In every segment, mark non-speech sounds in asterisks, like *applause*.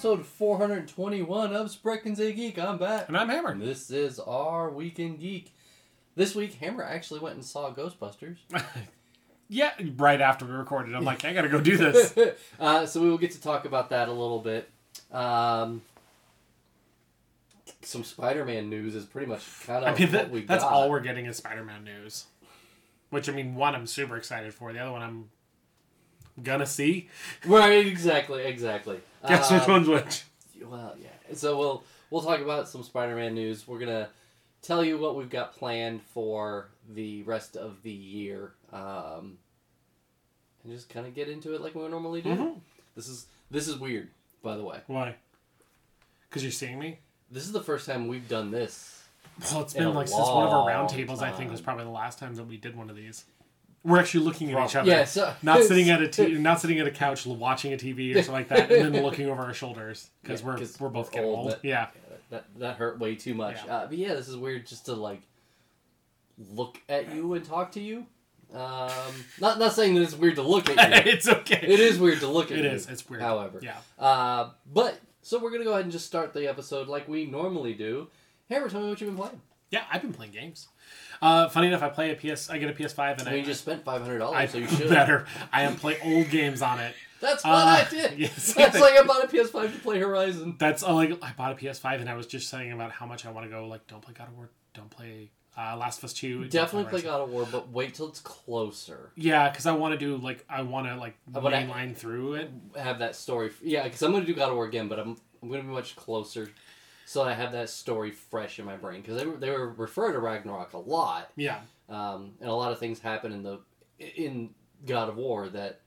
episode 421 of Spreckens a Geek. I'm back. And I'm Hammer. And this is our Weekend Geek. This week, Hammer actually went and saw Ghostbusters. *laughs* yeah, right after we recorded, I'm like, I gotta go do this. *laughs* uh, so we will get to talk about that a little bit. Um, some Spider-Man news is pretty much kind of I mean, that, that's got. all we're getting is Spider-Man news. Which I mean, one I'm super excited for. The other one I'm gonna see. Right, exactly, exactly. Guess Um, which one's which. Well, yeah. So we'll we'll talk about some Spider-Man news. We're gonna tell you what we've got planned for the rest of the year, um, and just kind of get into it like we normally do. Mhm. This is this is weird, by the way. Why? Because you're seeing me. This is the first time we've done this. Well, it's been like since one of our roundtables. I think was probably the last time that we did one of these. We're actually looking at each other. Yeah, so Not sitting at a t- not sitting at a couch watching a TV or something like that, and then *laughs* looking over our shoulders because Yeah, we're 'cause we're both we're getting old, old. but- Yeah, that that hurt way too much. Yeah. Uh, but yeah, this is weird just to like look at you and talk to you. Um, not not saying that it's weird to look at you. *laughs* it's okay. it is weird to look at It you. is. It's weird. However, Yeah. Uh, but so we're gonna go ahead and just start the episode like we normally do. Hammer, tell me what you've been playing. Yeah, I've been playing games. Uh, funny enough, I play a PS. I get a PS5, and I I, you just spent five hundred dollars, so you should. better. I am play old games on it. That's what Uh, I did. *laughs* same *laughs* That's like I bought a PS5 to play Horizon. That's uh, like I bought a PS5, and I was just saying about how much I want to go. Like, don't play God of War. Don't play uh, Last of Us Two. Definitely play. God of War, but wait till it's closer. Yeah, because I want to do like I want to like mainline through it. Have that story. Yeah, because I'm gonna do God of War again, but I'm I'm gonna be much closer, so I have that story fresh in my brain. Because they were they were referring to Ragnarok a lot, Yeah, um, and a lot of things happen in the in God of War that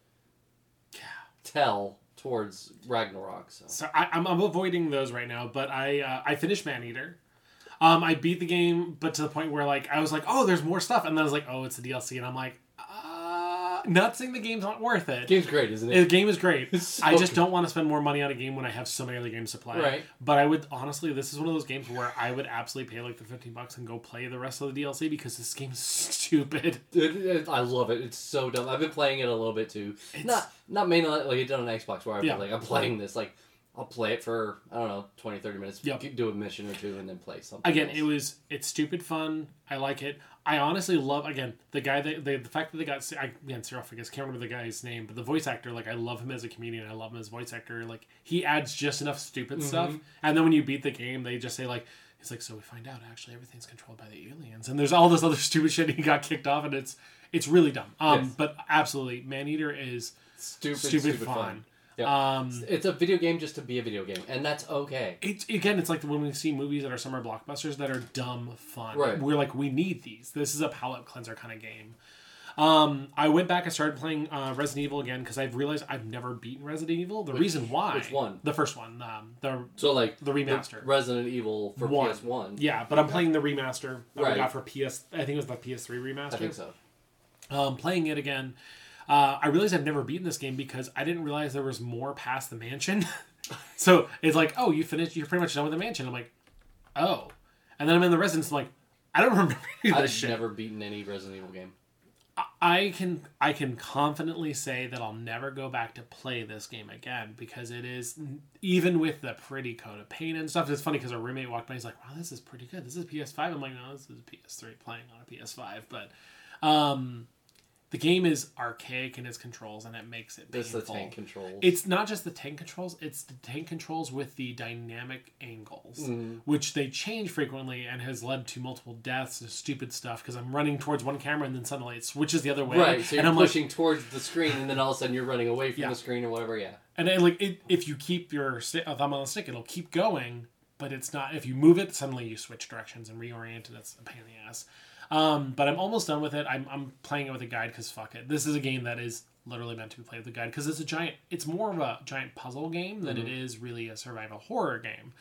tell towards Ragnarok. So so I, I'm, I'm avoiding those right now. But I uh, I finished Maneater. Um, I beat the game, but to the point where like I was like, oh, there's more stuff, and then I was like, oh, it's a DLC, and I'm like, not saying the game's not worth it. game's great, isn't it? The game is great. So I just don't want to spend more money on a game when I have so many other games to play. Right. But I would honestly, this is one of those games where I would absolutely pay like the fifteen bucks and go play the rest of the DLC because this game is *laughs* stupid. It- it- I love it. It's so dumb. I've been playing it a little bit too. It's- not not mainly like it done on Xbox where I'm Yeah. like I'm playing this like I'll play it for I don't know 20 30 minutes. Yep. Do a mission or two and then play something. Again, else. it was it's stupid fun. I like it. I honestly love again the guy that the, the fact that they got I, again Cyril I guess can't remember the guy's name, but the voice actor like I love him as a comedian. I love him as a voice actor. Like he adds just enough stupid Mm-hmm. stuff, and then when you beat the game, they just say like. He's like, so we find out actually everything's controlled by the aliens, and there's all this other *laughs* stupid shit. He got kicked off, and it's it's really dumb. Um, Yes. but absolutely, Maneater is stupid stupid, stupid, fun. fun. Yep. Um, It's a video game just to be a video game, and that's okay. it's again, it's like when we see movies that are summer blockbusters that are dumb fun. Right. We're like, we need these. This is a palate cleanser kind of game. Um, I went back and started playing uh, Resident Evil again because I've realized I've never beaten Resident Evil. The reason why, which one? The first one, um, the So like the remaster. Resident Evil for One. PS One. yeah, but I'm playing the remaster that Right. I got for PS. I think it was the PS3 remaster. I think so. um, playing it again, uh, I realized I've never beaten this game because I didn't realize there was more past the mansion. *laughs* so it's like, oh, you finished, you're pretty much done with the mansion. I'm like, oh, and then I'm in the residence. I'm like, I don't *laughs* remember I've shit. never beaten any Resident Evil game. I can I can confidently say that I'll never go back to play this game again because it is even with the pretty coat of paint and stuff. It's funny because our roommate walked by. He's like, "Wow, this is pretty good. This is PS5." I'm like, "No, this is PS3 playing on a PS5." But um, the game is archaic in its controls, and it makes it This is the tank controls. It's not just the tank controls; it's the tank controls with the dynamic angles, Mm. which they change frequently, and has led to multiple deaths and stupid stuff. Because I'm running towards one camera, and then suddenly it switches the other way, right. So and you're I'm like, pushing towards the screen, and then all of a sudden you're running away from Yeah. the screen or whatever. Yeah. and like it, if you keep your uh, thumb on the stick, it'll keep going, but it's not. If you move it, suddenly you switch directions and reorient, and it's a pain in the ass. Um, but I'm almost done with it. I'm, I'm playing it with a guide because fuck it. This is a game that is literally meant to be played with a guide because it's a giant. It's more of a giant puzzle game than it is really a survival horror game.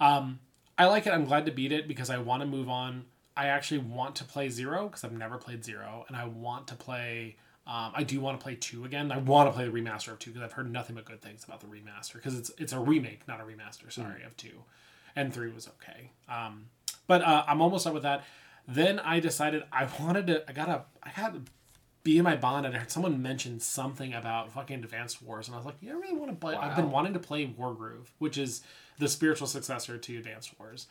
Um, I like it. I'm glad to beat it because I want to move on. I actually want to play Zero because I've never played Zero, and I want to play. Um, I do want to play two again. I want to play the remaster of two because I've heard nothing but good things about the remaster because it's it's a remake, not a remaster. Sorry, of two, and three was okay. Um, but uh, I'm almost done with that. Then I decided I wanted to. I got a. I had my Bond, and I heard someone mention something about fucking Advanced Wars, and I was like, yeah, I really want to play. I've been wanting to play Wargroove, which is the spiritual successor to Advanced Wars,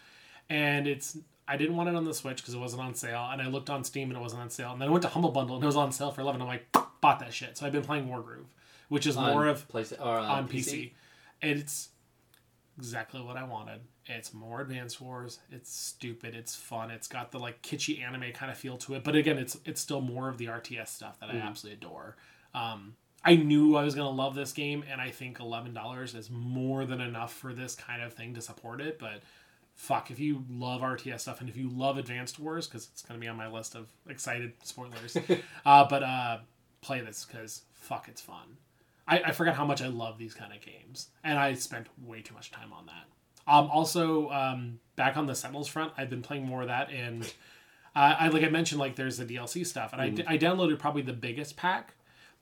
and it's. I didn't want it on the Switch because it wasn't on sale, and I looked on Steam and it wasn't on sale, and then I went to Humble Bundle and it was on sale for eleven. I'm like, bought that shit. So I've been playing Wargroove, which is more of place or uh, on, on PC. It's exactly what I wanted. It's more Advanced Wars. It's stupid. It's fun. It's got the like kitschy anime kind of feel to it. But again, it's it's still more of the RTS stuff that I absolutely adore. Um, I knew I was gonna love this game, and I think eleven dollars is more than enough for this kind of thing to support it. But fuck, if you love RTS stuff and if you love Advanced Wars, because it's gonna be on my list of excited spoilers. *laughs* uh, but uh, play this because fuck, it's fun. I, I forgot how much I love these kind of games, and I spent way too much time on that. Um, also, um, back on the Sentinels front, I've been playing more of that, and uh, I like I mentioned, like there's the DLC stuff, and I d I, downloaded probably the biggest pack,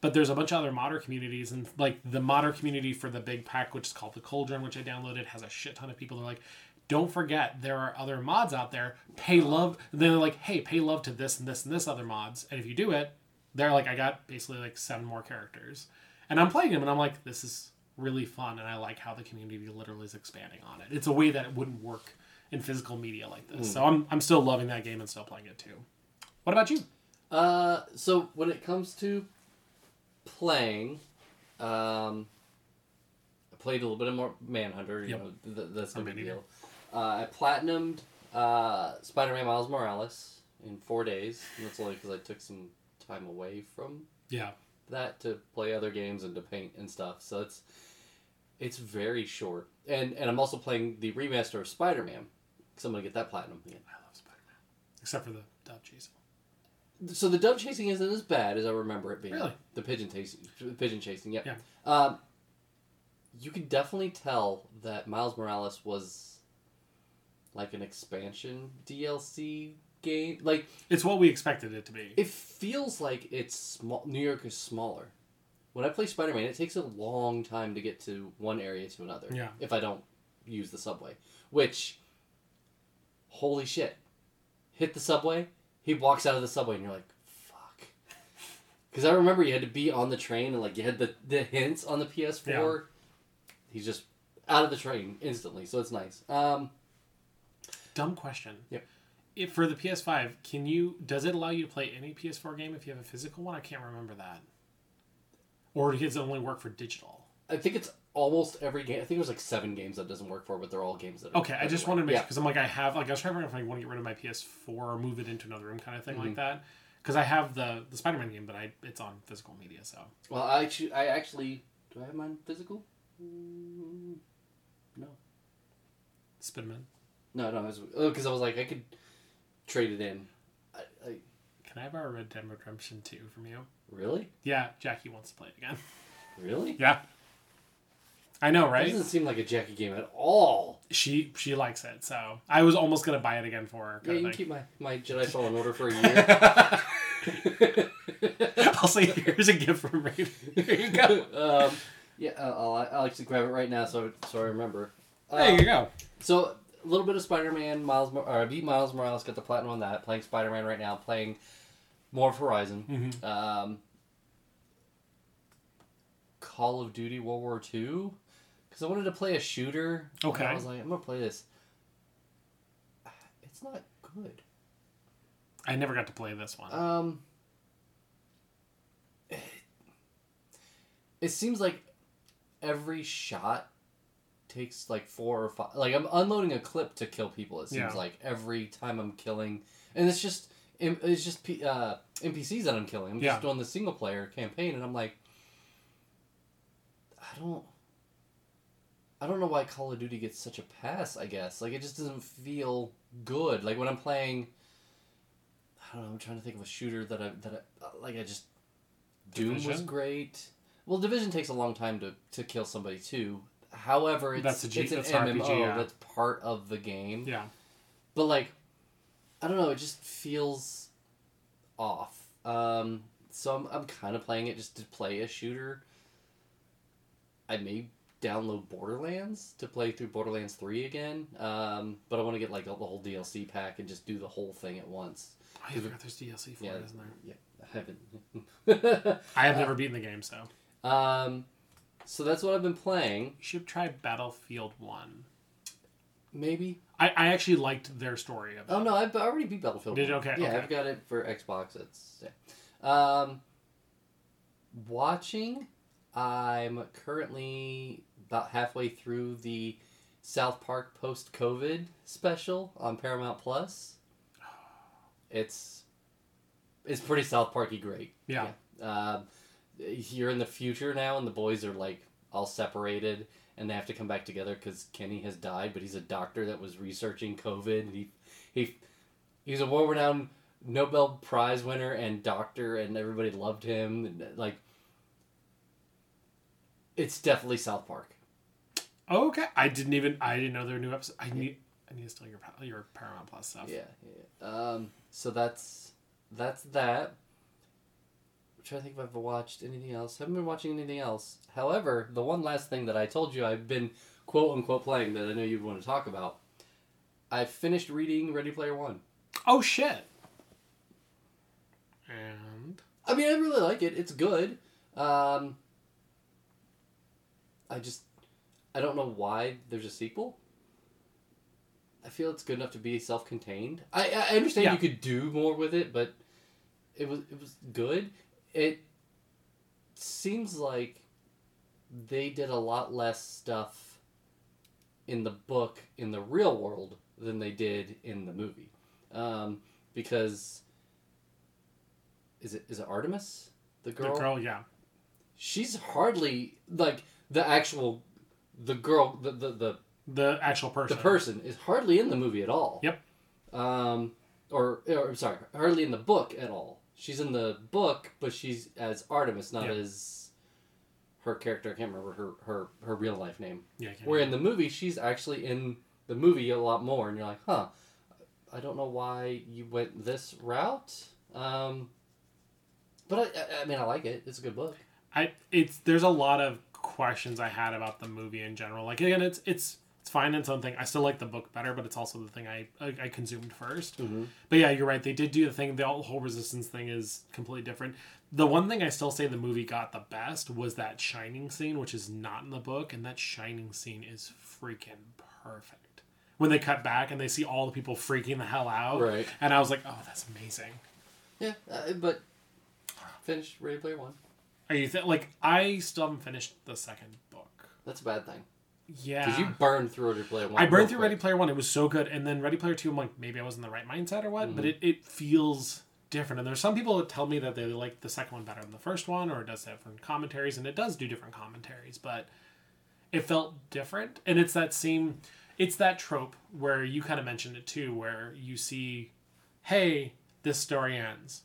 but there's a bunch of other modder communities, and like the modder community for the big pack, which is called the Cauldron, which I downloaded, has a shit ton of people. They're like, don't forget there are other mods out there. Pay love. And They're like, hey, pay love to this and this and this other mods, and if you do it, they're like, I got basically like seven more characters, and I'm playing them, and I'm like, this is really fun, and I like how the community literally is expanding on it. It's a way that it wouldn't work in physical media like this. So I'm I'm still loving that game and still playing it too. What about you? Uh, so when it comes to playing, um, I played a little bit of more Manhunter. You Yep. know, th- that's no big deal. Uh, I platinumed uh, Spider-Man Miles Morales in four days. And that's only because I took some time away from Yeah, that to play other games and to paint and stuff. So it's it's very short. And and I'm also playing the remaster of Spider-Man because I'm gonna get that platinum again. I love Spider Man, except for the dove chasing. So the dove chasing isn't as bad as I remember it being. Really? The pigeon chasing, the pigeon chasing. Yep. Yeah. Um, you can definitely tell that Miles Morales was like an expansion DLC game. Like It's what we expected it to be. it feels like it's small. New York is smaller. When I play Spider Man, it takes a long time to get to one area to another. Yeah. If I don't use the subway, which, holy shit, hit the subway. He walks out of the subway, and you're like, fuck. *laughs* Because I remember you had to be on the train, and like you had the the hints on the PS4. He's just out of the train instantly, so it's nice. Um, Dumb question. Yep. If for the PS5, can you? Does it allow you to play any PS4 game if you have a physical one? I can't remember that. Or does it only work for digital? I think it's almost every game. I think there's like seven games that doesn't work for, but they're all games that. Are Okay, I just wanted to make Yeah. sure because I'm like I have like I was trying to remember if I want to get rid of my PS4 or move it into another room kind of thing Mm-hmm. like that. Because I have the the Spider-Man game, but I it's on physical media, so Well, I actually, I actually, do I have mine physical? Mm, no, Spinman. no, no. Because I was like, I could trade it in. I, I, Can I have our Red Dead Redemption 2 from you? really, Yeah, Jackie wants to play it again. really. Yeah. I know, right? It right? doesn't seem like a Jackie game at all. She she likes it, so I was almost gonna buy it again for her. Yeah, Kind you of can keep my, my Jedi *laughs* Fallen Order for a year. *laughs* I'll say here's a gift from Raven. *laughs* Here you go. um, yeah, I'll, I'll I'll actually grab it right now so so I remember. There Um, you go. So a little bit of Spider-Man, Miles, Mor- or I beat Miles Morales, got the platinum on that. Playing Spider-Man right now, playing more of Horizon. Mhm. Um, Call of Duty World War II, because I wanted to play a shooter. Okay. I was like, I'm gonna play this. It's not good. I never got to play this one. Um, it seems like every shot takes like four or five. Like I'm unloading a clip to kill people. It seems Yeah. like every time I'm killing, and it's just it's just uh, NPCs that I'm killing. I'm Yeah. just doing the single player campaign, and I'm like, I don't. I don't know why Call of Duty gets such a pass. I guess like it just doesn't feel good. Like when I'm playing. I don't know. I'm trying to think of a shooter that I that I, like. I just Doom was great. Well, Division takes a long time to, to kill somebody too. However, it's That's a G- it's an that's MMO RPG, yeah. that's part of the game. yeah. But like, I don't know. It just feels off. Um, so I'm I'm kind of playing it just to play a shooter. I may download Borderlands to play through Borderlands Three again. Um, but I want to get like the whole DLC pack and just do the whole thing at once. I forgot there's DLC for Yeah, it, isn't there? yeah, I haven't. *laughs* I have never beaten the game, so um, so that's what I've been playing. you should try Battlefield One. Maybe. I, I actually liked their story of it. Oh no, I've already beat Battlefield. Did you? 1. Okay, Yeah, okay. I've got it for Xbox. It's yeah. Um, watching. I'm currently about halfway through the South Park post COVID special on Paramount Plus. *sighs* It's it's pretty South Parky great. Yeah. Um, you're in the future now, and the boys are like all separated, and they have to come back together because Kenny has died, but he's a doctor that was researching COVID. And he he he's a world-renowned Nobel Prize winner and doctor, and everybody loved him. And, like, it's definitely South Park. Okay, I didn't even I didn't know there were new episodes. I need I need to steal your your Paramount Plus stuff. Yeah, yeah. Um, so that's that's that. I'm trying to think if I've watched anything else. haven't been watching anything else. However, the one last thing that I told you I've been quote unquote playing that I know you want to talk about. I finished reading Ready Player One. Oh shit. And I mean, I really like it. It's good. Um, I just I don't know why there's a sequel. I feel it's good enough to be self-contained. I I understand Yeah. you could do more with it, but it was it was good. It seems like they did a lot less stuff in the book in the real world than they did in the movie, um, because is it is it Artemis the girl? the girl, yeah. She's hardly like the actual the girl the the, the The actual person. the person is hardly in the movie at all. Yep. Um, or, or I'm sorry, hardly in the book at all. She's in the book, but she's as Artemis, not as her character. I can't remember her her, her real life name. Yeah. Where in the movie, she's actually in the movie a lot more, and you're like, huh. I don't know why you went this route. Um, but I, I, I mean, I like it. It's a good book. I it's there's a lot of questions I had about the movie in general. Like again, it's it's it's fine in something. I still like the book better, but it's also the thing I I, I consumed 1st Mm-hmm. But yeah, you're right. They did do the thing. The whole resistance thing is completely different. The one thing I still say the movie got the best was that shining scene, which is not in the book, and that shining scene is freaking perfect. When they cut back and they see all the people freaking the hell out, Right. and I was like, "Oh, that's amazing." Yeah, uh, but finished Ready Player One. Are you th- like? I still haven't finished the second book. That's a bad thing. Yeah, Because you burned through Ready Player One. I burned through quick. Ready Player One. It was so good, and then Ready Player Two. I'm like, maybe I was in the right mindset or what, Mm-hmm. but it, it feels different. And there's some people that tell me that they like the second one better than the first one, or it does different commentaries, and it does do different commentaries, but it felt different. And it's that same, it's that trope where you kind of mentioned it too, where you see, hey, this story ends.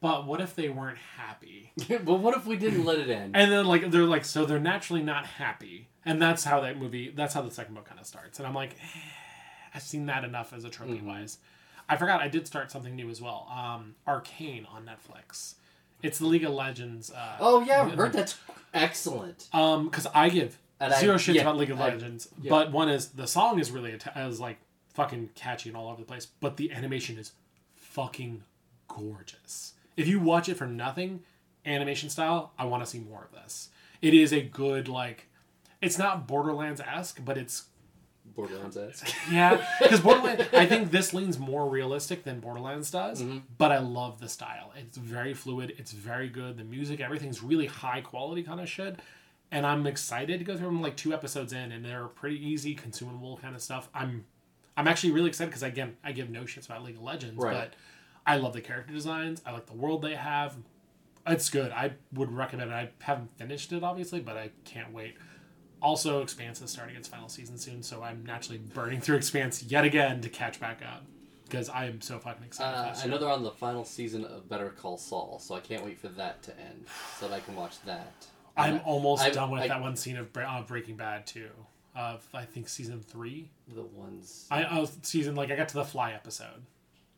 But what if they weren't happy? *laughs* but what if we didn't let it end? And then like they're like so they're naturally not happy, and that's how that movie. That's how the second book kind of starts. And I'm like, eh, I've seen that enough as a trophy wise. I forgot I did start something new as well. Um, Arcane on Netflix. It's the League of Legends. Uh, oh yeah, I've heard that's excellent. um, because I give And I- zero shits yeah, about League of I- Legends, yeah. but one is the song is really atta- is like fucking catchy and all over the place, but the animation is fucking gorgeous. If you watch it for nothing, animation style, I want to see more of this. It is a good like, it's not Borderlands esque, but it's Borderlands esque. *laughs* yeah, because Borderlands. I think this leans more realistic than Borderlands does, Mm-hmm. but I love the style. It's very fluid. It's very good. The music, everything's really high quality kind of shit. And I'm excited to go through them like two episodes in, and they're pretty easy, consumable kind of stuff. I'm, I'm actually really excited because again, I give no shits about League of Legends, Right. but I love the character designs. I like the world they have. It's good. I would recommend it. I haven't finished it obviously, but I can't wait. Also, Expanse is starting its final season soon, so I'm naturally burning through Expanse yet again to catch back up because I am so fucking excited. Uh, I know they're on the final season of Better Call Saul, so I can't wait for that to end so that I can watch that. I'm And almost I- done with I- that one scene of uh, Breaking Bad too. Of I think season three. The ones. I, season like I got to the Fly episode.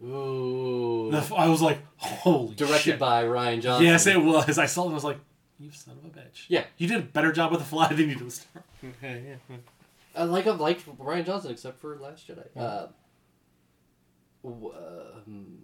Ooh. The, f- I was like, holy Directed shit. by Rian Johnson. Yes, it was. I saw it. and I was like, you son of a bitch. Yeah. You did a better job with the Fly than you did with Star. *laughs* I like I've liked Rian Johnson except for Last Jedi. Uh, w- um,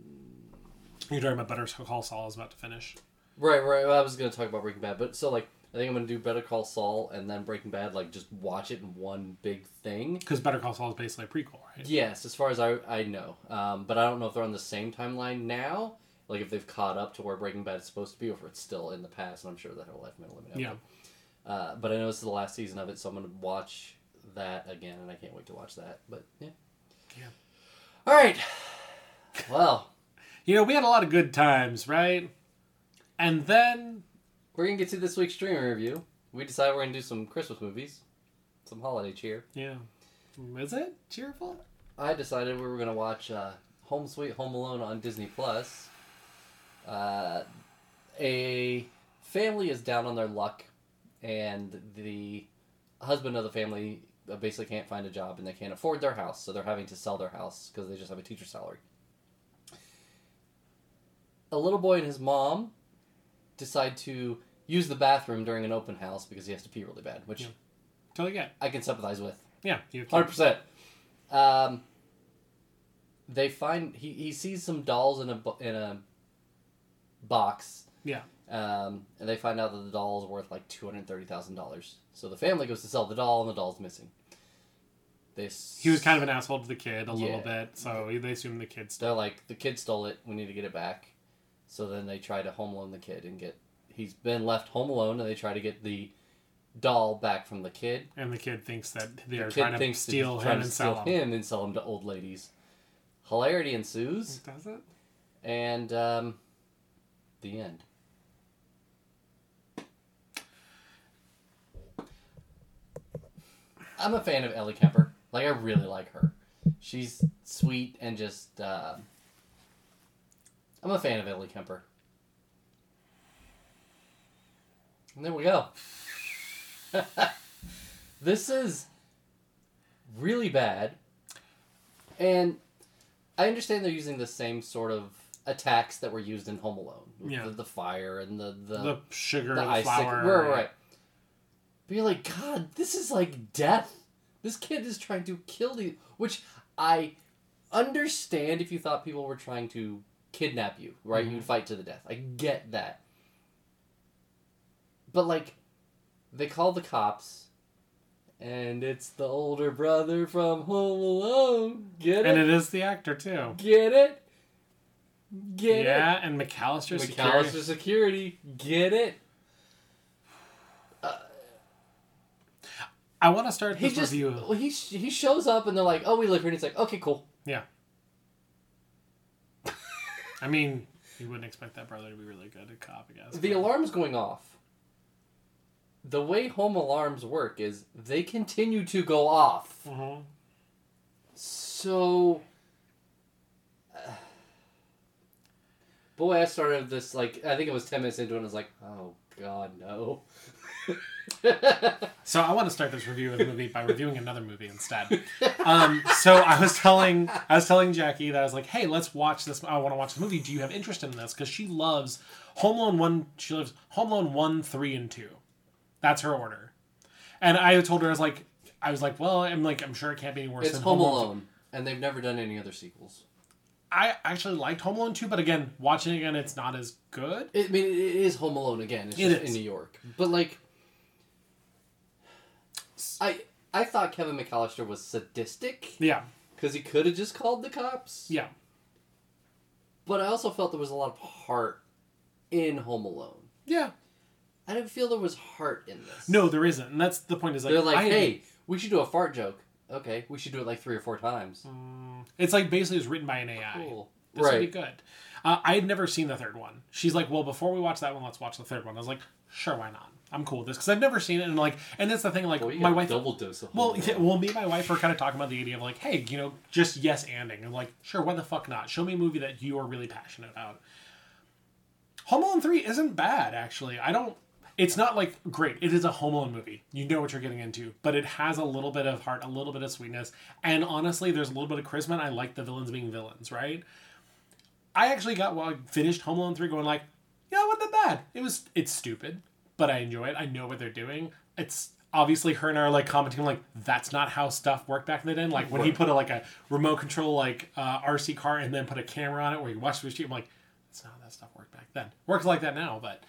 You're talking about Better Call Saul is about to finish. right, right. I was gonna talk about Breaking Bad, but so like I think I'm gonna do Better Call Saul and then Breaking Bad, like just watch it in one big thing. Because Better Call Saul is basically a prequel, right? Yes, as far as I I know, um, but I don't know if they're on the same timeline now. Like if they've caught up to where Breaking Bad is supposed to be, or if it's still in the past. And I'm sure that whole life might limit. Yeah. Uh, but I know this is the last season of it, so I'm gonna watch that again, and I can't wait to watch that. But yeah. Yeah. All right. Well, *laughs* You know, we had a lot of good times, right? And then we're gonna get to this week's streaming review. We decided we're gonna do some Christmas movies, some holiday cheer. Yeah. Is it cheerful? I decided we were gonna watch uh, Home Sweet Home Alone on Disney Plus. Uh, a family is down on their luck, and the husband of the family uh, basically can't find a job, and they can't afford their house, so they're having to sell their house because they just have a teacher salary. A little boy and his mom decide to use the bathroom during an open house because he has to pee really bad, which Yeah. Totally get. I can sympathize with. Yeah. Hundred percent. Um, they find he, he sees some dolls in a in a box. Yeah. Um, and they find out that the doll is worth like two hundred thirty thousand dollars. So the family goes to sell the doll, and the doll's missing. They s- He was kind of an asshole to the kid a little bit, so they assume the kid's They're like the kid stole it. We need to get it back. So then they try to home loan the kid and get. He's been left home alone, and they try to get the doll back from the kid. and the kid thinks that they The are trying to steal him and steal sell him. him and sell him to old ladies. Hilarity ensues. Does it? And um, the end. I'm a fan of Ellie Kemper. Like I really like her. She's sweet and just. Uh, I'm a fan of Ellie Kemper. And there we go. *laughs* this is really bad. And I understand they're using the same sort of attacks that were used in Home Alone. Yeah. The, the fire and the the, The sugar, the the, flour. Right, right. But you're like, God, this is like death. This kid is trying to kill the which I understand if you thought people were trying to kidnap you, right? Mhm. You'd fight to the death. I get that. But like they call the cops and it's the older brother from Home Alone. Get it? And it? it is the actor too. Get it? Get it? yeah, and McAllister McAllister security. Security. Get it? I want to start He this just review. well, he he shows up and they're like, "Oh, we live here." And he's like, "Okay, cool." Yeah. I mean, you wouldn't expect that brother to be really good at cop, I guess. The but- alarm's going off. The way home alarms work is they continue to go off. Mhm. So, uh, boy, I started this like I think it was ten minutes into it. and I was like, "Oh God, no." *laughs* So I want to start this review of the movie by reviewing another movie instead. Um, so I was telling I was telling Jackie that I was like, "Hey, let's watch this. I want to watch the movie. Do you have interest in this?" Because she loves Home Alone one. She loves Home Alone one, three, and two. That's her order. And I told her I was like, I was like, well, I'm like, I'm sure it can't be any worse it's than Home Alone, and they've never done any other sequels. I actually liked Home Alone 2, but again, watching it again, it's not as good. I mean, it is Home Alone again. It's It just is. in New York, but like, I I thought Kevin McAllister was sadistic Yeah, because he could have just called the cops. yeah. But I also felt there was a lot of heart in Home Alone. Yeah. I didn't feel there was heart in this. No, there isn't. And that's the point is like, they're like, I- hey, we should do a fart joke. Okay, we should do it like three or four times. Mm, It's like basically it was written by an AI. Cool. This would be good. Uh, I had never seen the third one. She's like, well, before we watch that one, let's watch the third one. I was like, sure, why not? I'm cool with this because I've never seen it, and like, and that's the thing. Like, Well, my wife. double dose of Well, yeah, well, me and my wife were kind of talking about the idea of like, hey, you know, just yes anding. And like, sure, why the fuck not? Show me a movie that you are really passionate about. Home Alone 3 isn't bad, actually. I don't. It's not like great. It is a Home Alone movie. You know what you're getting into, but it has a little bit of heart, a little bit of sweetness, and honestly, there's a little bit of charisma. And I like the villains being villains, right? I actually got well, I finished Home Alone 3 going like, yeah, it wasn't that bad. It was it's stupid, but I enjoy it. I know what they're doing. It's obviously her and I are like commenting like that's not how stuff worked back in the day. Like when he put a like a remote control like uh, RC car and then put a camera on it where you watch the street. I'm like, that's not how that stuff worked back then. Works like that now, but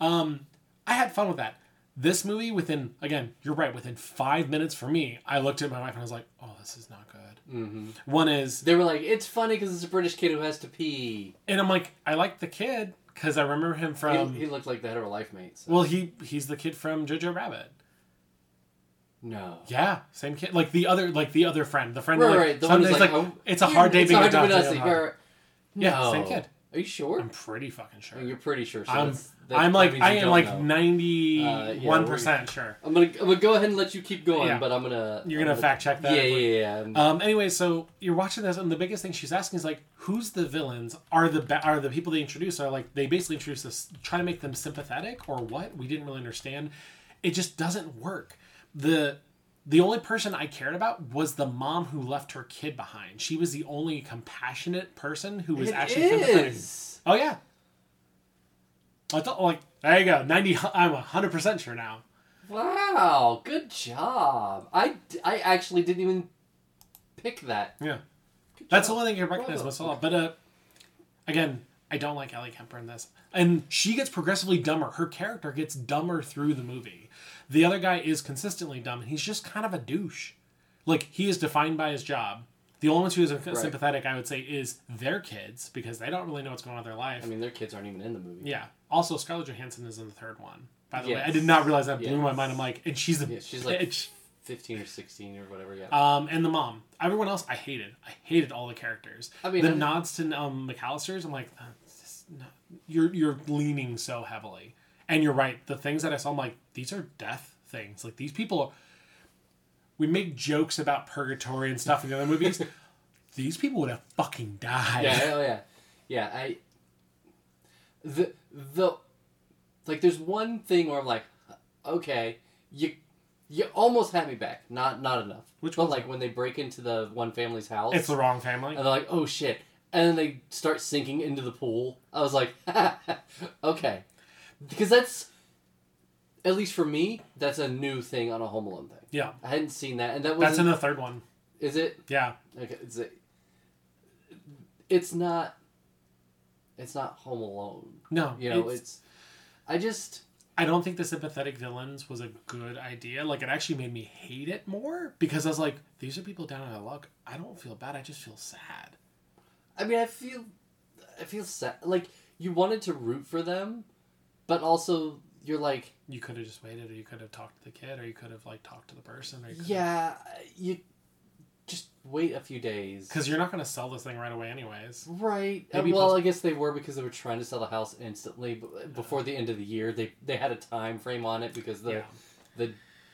um, I had fun with that. This movie, within again, you're right. Within five minutes for me, I looked at my wife and I was like, "Oh, this is not good." Mm-hmm. One is, They were like, it's funny because it's a British kid who has to pee. and I'm like, I like the kid because I remember him from. he, he looked like the head of a life mate. so- well, he he's the kid from Jojo Rabbit. no. Yeah, same kid. Like the other, like the other friend, the friend. Right, like, right. The one like, like, oh, it's a hard day being hard to be adopted. Nazi. Or- Yeah, No. same kid. Are you sure? I'm pretty fucking sure. You're pretty sure. So I'm, that's- I'm like, I am like ninety one percent sure. I'm gonna, I'm gonna go ahead and let you keep going, Yeah. but I'm gonna. You're I'm gonna fact check that. Yeah, yeah, yeah. Um. Anyway, so you're watching this, and the biggest thing she's asking is like, who's the villains? Are the ba- are the people they introduce are like they basically introduce this, try to make them sympathetic or what? We didn't really understand. It just doesn't work. The the only person I cared about was the mom who left her kid behind. She was the only compassionate person who was It actually sympathetic. Oh yeah. I thought like there you go. Ninety. I'm hundred percent sure now. Wow, good job. I, I actually didn't even pick that. Yeah. Good That's the only thing I recognize most of. But uh, again, I don't like Ellie Kemper in this, and she gets progressively dumber. Her character gets dumber through the movie. The other guy is consistently dumb, and he's just kind of a douche. Like he is defined by his job. The only ones who who is sympathetic, I would say, is their kids because they don't really know what's going on in their life. I mean, their kids aren't even in the movie. yeah. Also, Scarlett Johansson is in the third one. By the way, I did not realize that blew my mind. I'm like, and she's the Yeah, she's like 15 or 16 or whatever, yeah. Um, and the mom. Everyone else, I hated. I hated all the characters. I mean, the I'm- nods to um, McAllister's. I'm like, no, you're you're leaning so heavily, and you're right. The things that I saw, I'm like, these are death things. Like these people. We make jokes about purgatory and stuff in the other movies. *laughs* these people would have fucking died. yeah, oh yeah. Yeah, I. The. The. Like, there's one thing where I'm like, okay, you. You almost had me back. Not not enough. Which one? like when they break into the one family's house, It's the wrong family. and they're like, "Oh shit!" and then they start sinking into the pool. I was like, *laughs* "Okay," because that's at least for me, that's a new thing on a Home Alone thing. Yeah, I hadn't seen that, and that was that's in the third one. is it? Yeah, Okay, it's a, it's not. It's not Home Alone. no, You know, it's- it's. I just I don't think the sympathetic villains was a good idea. Like it actually made me hate it more because I was like, these are people down on their luck. I don't feel bad. I just feel sad. I mean, I feel, I feel sad. Like you wanted to root for them, but also you're like, You could have just waited, or you could have talked to the kid, or you could have like talked to the person. Or you yeah, you just wait a few days. because you're not going to sell this thing right away, anyways. Right. Maybe well, post- I guess they were because they were trying to sell the house instantly b- before the end of the year. They they had a time frame on it because the yeah. the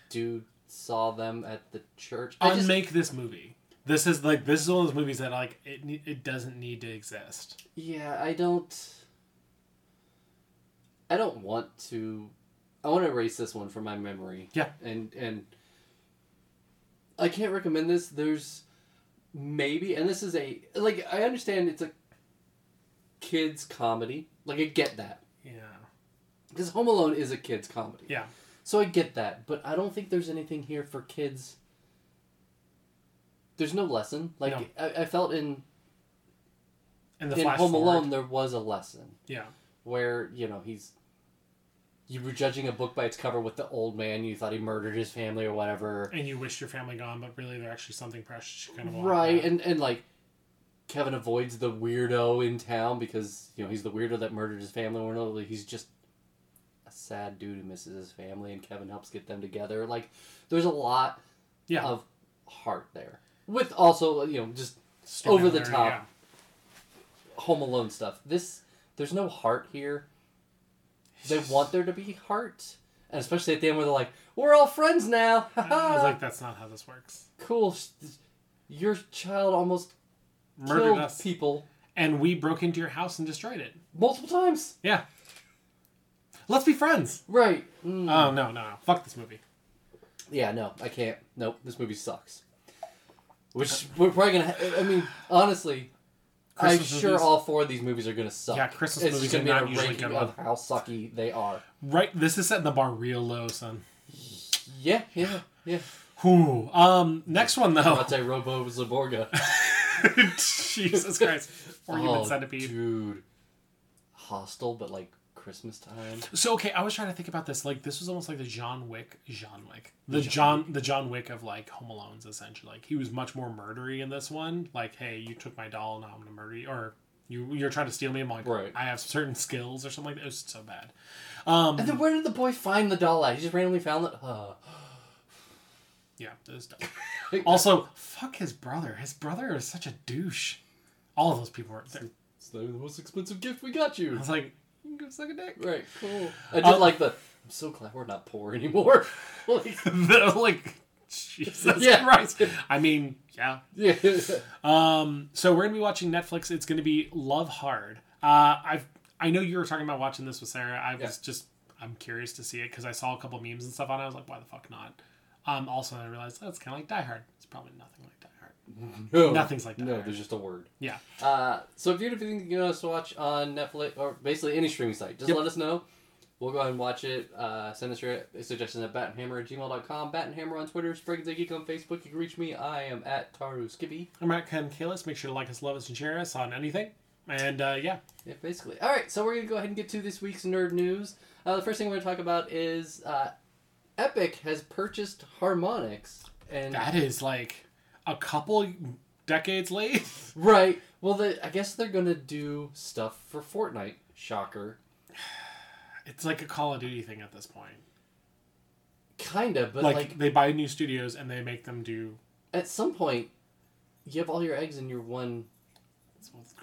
dude saw them at the church. I just, Unmake this movie. This is like this is one of those movies that like it it doesn't need to exist. yeah, I don't. I don't want to. I want to erase this one from my memory. Yeah. And and. I can't recommend this. There's maybe, and this is a like I understand it's a kids comedy. Like I get that. Yeah. Because Home Alone is a kids' comedy. Yeah. So I get that, but I don't think there's anything here for kids. There's no lesson. Like No. I, I felt in in flash Home forward. Alone there was a lesson Yeah. where you know he's you were judging a book by its cover with the old man. You thought he murdered his family or whatever. And you wish your family gone, but really they're actually something precious. You kind of Right, and and like Kevin avoids the weirdo in town because you know he's the weirdo that murdered his family. Or no, he's just a sad dude who misses his family, and Kevin helps get them together. Like, there's a lot yeah. of heart there, with also you know just over the top. yeah. Home Alone stuff. This there's no heart here. They want there to be heart, and especially at the end where they're like, "We're all friends now." *laughs* I was like, that's not how this works. cool. Your child almost Murdered killed us. people And we broke into your house and destroyed it. multiple times. Yeah. Let's be friends. Right. Mm. Oh, no, no, no. Fuck this movie. yeah, no, I can't. Nope, this movie sucks. Which we're probably gonna. Ha- I mean, honestly, I'm sure movies- all four of these movies are gonna suck. Yeah, Christmas it's movies are not a usually good of how sucky they are. Right, this is setting the bar real low, son. Yeah, yeah, yeah. Whew. Um, next one though. Karate Robo Zaborgar. *laughs* Jesus Christ. Or human oh, centipede. dude. Hostile, but like Christmas time. So okay, I was trying to think about this. Like this was almost like the John Wick, John Wick, the John, the John Wick of like Home Alone's essentially. Like he was much more murdery in this one. Like, hey, you took my doll, now I'm gonna murder you, or you you're trying to steal me. I'm like, Right. I have certain skills or something like that. It was so bad. Um, And then where did the boy find the doll at? He just randomly found it. Uh, yeah, it was dumb. *laughs* also, fuck his brother. His brother is such a douche. All of those people are. it's the most expensive gift we got you. I was like, you can go suck a dick. Right, cool. I just Um, like the. I'm so glad we're not poor anymore. *laughs* like, *laughs* The, like, Jesus Yeah. Christ. I mean, yeah, yeah. *laughs* Um, so we're gonna be watching Netflix. It's gonna be Love Hard. Uh, I've I know you were talking about watching this with Sarah. I was Yeah. just I'm curious to see it because I saw a couple memes and stuff on it. I was like, why the fuck not? Um, also I realized that's kind of like Die Hard. It's probably nothing like Die Hard. *laughs* No, Nothing's like that. No, there's just a word. Yeah. Uh, so if you have anything you want us to watch on Netflix or basically any streaming site, just Yep. let us know. We'll go ahead and watch it. Uh, send us your suggestions at batandhammer at gmail.com. Bat and Hammer on Twitter. Spriggins a Geek on Facebook. You can reach me. I am at Taru Skippy. I'm at Ken Kalis. Make sure to like us, love us, and share us on anything. And uh, yeah, Yeah, basically. All right, so we're going to go ahead and get to this week's nerd news. Uh, the first thing we're going to talk about is uh, Epic has purchased Harmonix. And that is like a couple decades late. *laughs* Right. Well, they, I guess they're going to do stuff for Fortnite. Shocker. It's like a Call of Duty thing at this point. Kinda, but like, like they buy new studios and they make them do at some point, you have all your eggs in your one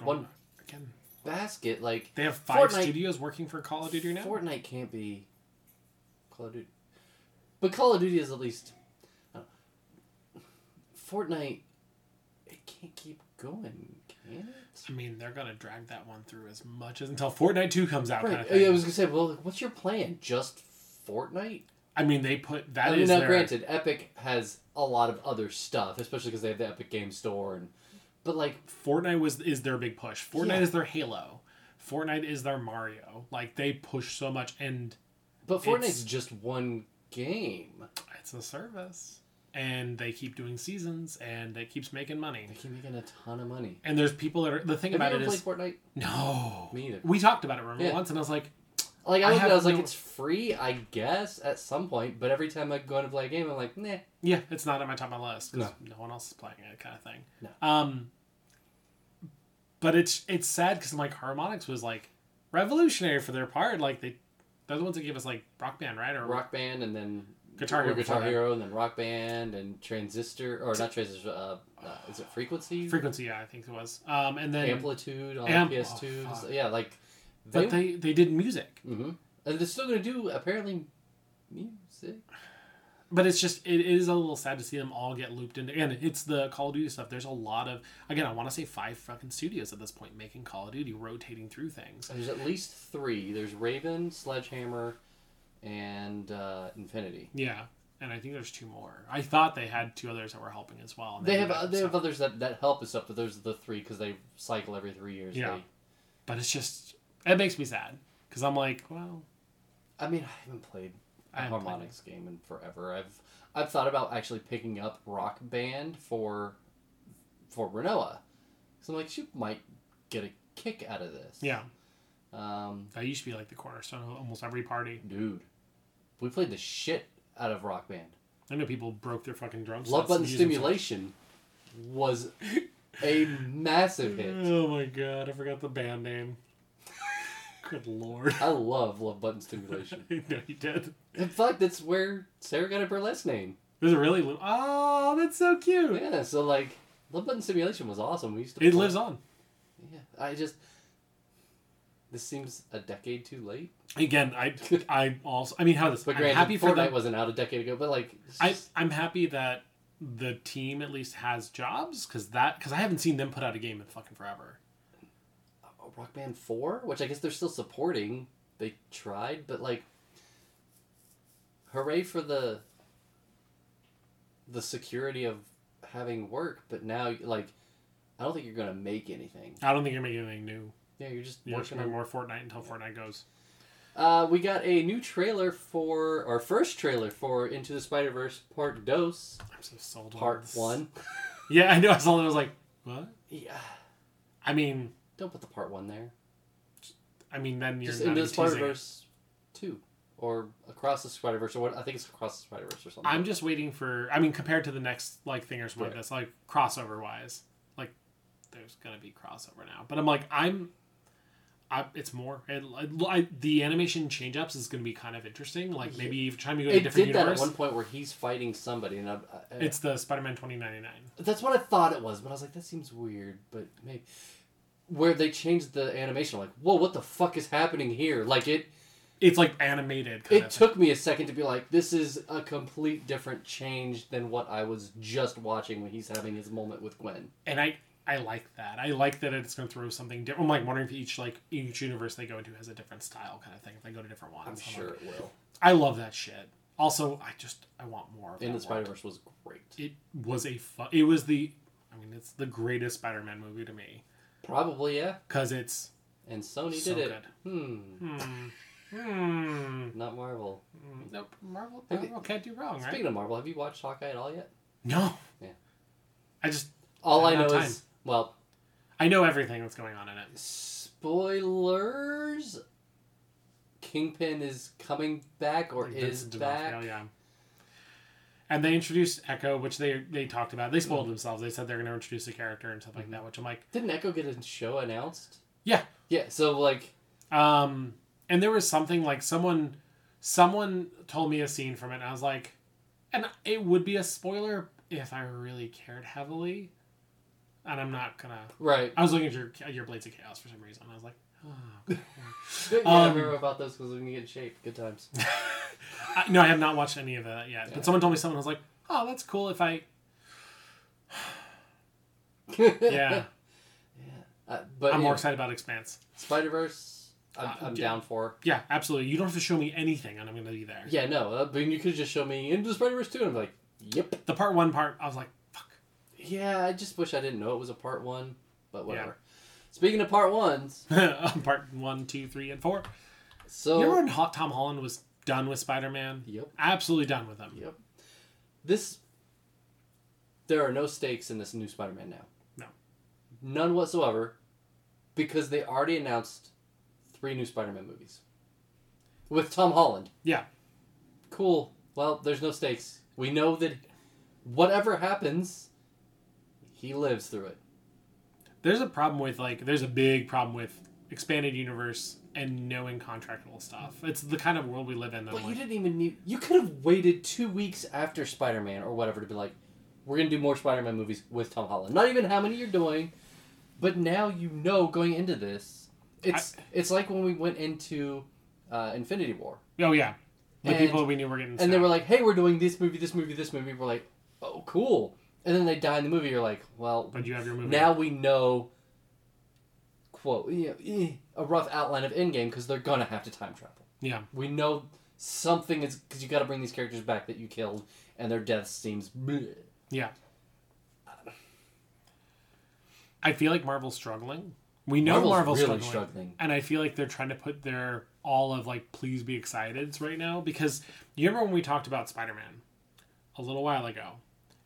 One- on. again. basket. Like They have five Fortnite- studios working for Call of Duty now. Fortnite can't be Call of Duty, but Call of Duty is at least Fortnite. It can't keep going, can it? I mean, they're gonna drag that one through as much as until Fortnite Two comes out. Right. Kind of oh, thing. I was gonna say, well, what's your plan? Just Fortnite? I mean, they put that I is mean, now their granted, Epic has a lot of other stuff, especially because they have the Epic Game Store, and but like Fortnite was is their big push. Fortnite Yeah. is their Halo. Fortnite is their Mario. Like they push so much, and but Fortnite's just one game. it's a service, and they keep doing seasons, and it keeps making money. They keep making a ton of money. And there's people that are the thing Have about you it ever is played Fortnite? no. Me either. We talked about it remember Yeah. once, and I was like, Like I I, I was like, it's free, I guess, at some point. But every time I go in to play a game, I'm like, nah. Yeah, it's not on my top of my list because No. no. one else is playing it, kind of thing. No. Um, but it's it's sad because like Harmonix was like revolutionary for their part. Like they, they're the ones that gave us like Rock Band, right? Or Rock Band, and then Guitar Hero Guitar. Hero, and then Rock Band, and Transistor, or not Transistor. Uh, uh, is it Frequency? Frequency, yeah, I think it was. Um, and then Amplitude on Amp- PS2. oh, yeah, like they. but they they did music. hmm And they're still gonna do apparently music. But it's just it is a little sad to see them all get looped into. And it's the Call of Duty stuff. There's a lot of again, I want to say five fucking studios at this point making Call of Duty, rotating through things. There's at least three. There's Raven, Sledgehammer, and uh, Infinity. Yeah. And I think there's two more. I thought they had two others that were helping as well. and They have uh, they have others that, that help and stuff, but those are the three because they cycle every three years. Yeah. They- But it's just it makes me sad because I'm like, well, I mean, I haven't played a I haven't played Harmonix game in forever. I've I've thought about actually picking up Rock Band for for Renoa. So I'm like, she might get a kick out of this. yeah, Um, that used to be like the cornerstone of almost every party. dude, we played the shit out of Rock Band. I know people broke their fucking drums. Love Button Stimulation was a massive hit. *laughs* Oh my god, I forgot the band name. Good lord. I love Love Button Stimulation. *laughs* no, you did. In fact, that's where Sarah got her burlesque name. Is it really? Oh, that's so cute. Yeah, so like, Love Button Simulation was awesome. We used to. It play- lives on. Yeah, I just. This seems a decade too late. Again, I I also I mean how this But I'm granted, happy for Fortnite them. wasn't out a decade ago. But like, I I'm happy that the team at least has jobs because that because I haven't seen them put out a game in fucking forever. Rock Band Four, which I guess they're still supporting. They tried, but like, hooray for the. The security of having work, but now like, I don't think you're gonna make anything. I don't think you're making anything new. Yeah, you're just You're working on more Fortnite until Fortnite goes. Uh, we got a new trailer for our first trailer for Into the Spider Verse Part Dos, I'm so sold on Part this. One. *laughs* Yeah, I know. I saw it. I was like, what? Yeah, I mean, don't put the Part One there. I mean, then you're Just Into the Spider. Verse Two, or Across the Spider Verse, or what? I think it's Across the Spider Verse or something. I'm just waiting for. I mean, compared to the next like thing or something Right. that's like crossover wise, like there's gonna be crossover now. But I'm like, I'm. I, it's more. It, I, the animation change ups is going to be kind of interesting. Like maybe trying to go to a It different did that universe. at one point where he's fighting somebody, and I, I, It's the Spider Man 2099. That's what I thought it was, but I was like, that seems weird. But maybe where they changed the animation, like, whoa, what the fuck is happening here? Like it, It's like animated. Kind it took me a second to be like, this is a complete different change than what I was just watching when he's having his moment with Gwen. and I I like that. I like that it's going to throw something different. I'm like wondering if each like each universe they go into has a different style kind of thing. If they go to different ones, I'm I'm sure like- it will. I love that shit. Also, I just I want more of In the Spider. Verse was great. It was a It was the. I mean, it's the greatest Spider-Man movie to me Probably yeah. because it's And Sony So did it. Hmm. hmm hmm. Not Marvel. Nope, Marvel, you- Marvel can't do wrong, right? Speaking of Marvel, have you watched Hawkeye at all yet? No. Yeah. I just All I I know is well, I know everything that's going on in it. spoilers. Kingpin is coming back or is Vincent back. D'Onofrio, yeah. And they introduced Echo, which they they talked about. They spoiled themselves. They said they're going to introduce a character and stuff like that, which I'm like, Didn't Echo get a show announced? yeah. Yeah, so like Um, and there was something like someone, someone told me a scene from it, and I was like, and it would be a spoiler if I really cared heavily. And I'm not gonna. right. I was looking at your your Blades of Chaos for some reason. I was like, oh. *laughs* yeah, Um, I remember about those because we can get in shape, good times. *laughs* I, no, I have not watched any of that yet. Yeah. But someone told me something. I was like, oh, that's cool. If I, *laughs* yeah. yeah, Uh, but I'm yeah, more excited about Expanse. Spider Verse, I'm, Uh, I'm yeah. down for. Yeah, absolutely. You don't have to show me anything, and I'm gonna be there. Yeah, no, uh, but you could just show me into Spider Verse too, and I'm like, yep. The part one part, I was like. Yeah, I just wish I didn't know it was a part one, but Yeah. whatever. Speaking of part ones, *laughs* uh, part one, two, three, and four. so You remember when Ho- Tom Holland was done with Spider Man? yep, Absolutely done with him. yep. This there are no stakes in this new Spider Man now. No. None whatsoever, because they already announced three new Spider Man movies with Tom Holland. Yeah. Cool. Well, there's no stakes. We know that whatever happens, he lives through it. There's a problem with like there's a big problem with expanded universe and knowing contractual stuff. It's the kind of world we live in. That But I'm you like, didn't even need. You could have waited two weeks after Spider Man or whatever to be like, we're gonna do more Spider Man movies with Tom Holland. Not even how many you're doing, but now you know going into this. It's it's like when we went into uh, Infinity War, oh yeah, the And- people we knew were getting and they were like, "Hey, we're doing this movie, this movie, this movie." We're like, "Oh, cool!" And then they die in the movie. You're like, "Well, but you have your movie now we know." Quote, you know, eh, a rough outline of Endgame because they're gonna have to time travel. Yeah, We know something is because you got to bring these characters back that you killed, and their death seems. bleh. yeah. I feel like Marvel's struggling. We know Marvel's Marvel's, really struggling, struggling. and I feel like they're trying to put their all of like please be excited right now because you remember when we talked about Spider-Man a little while ago,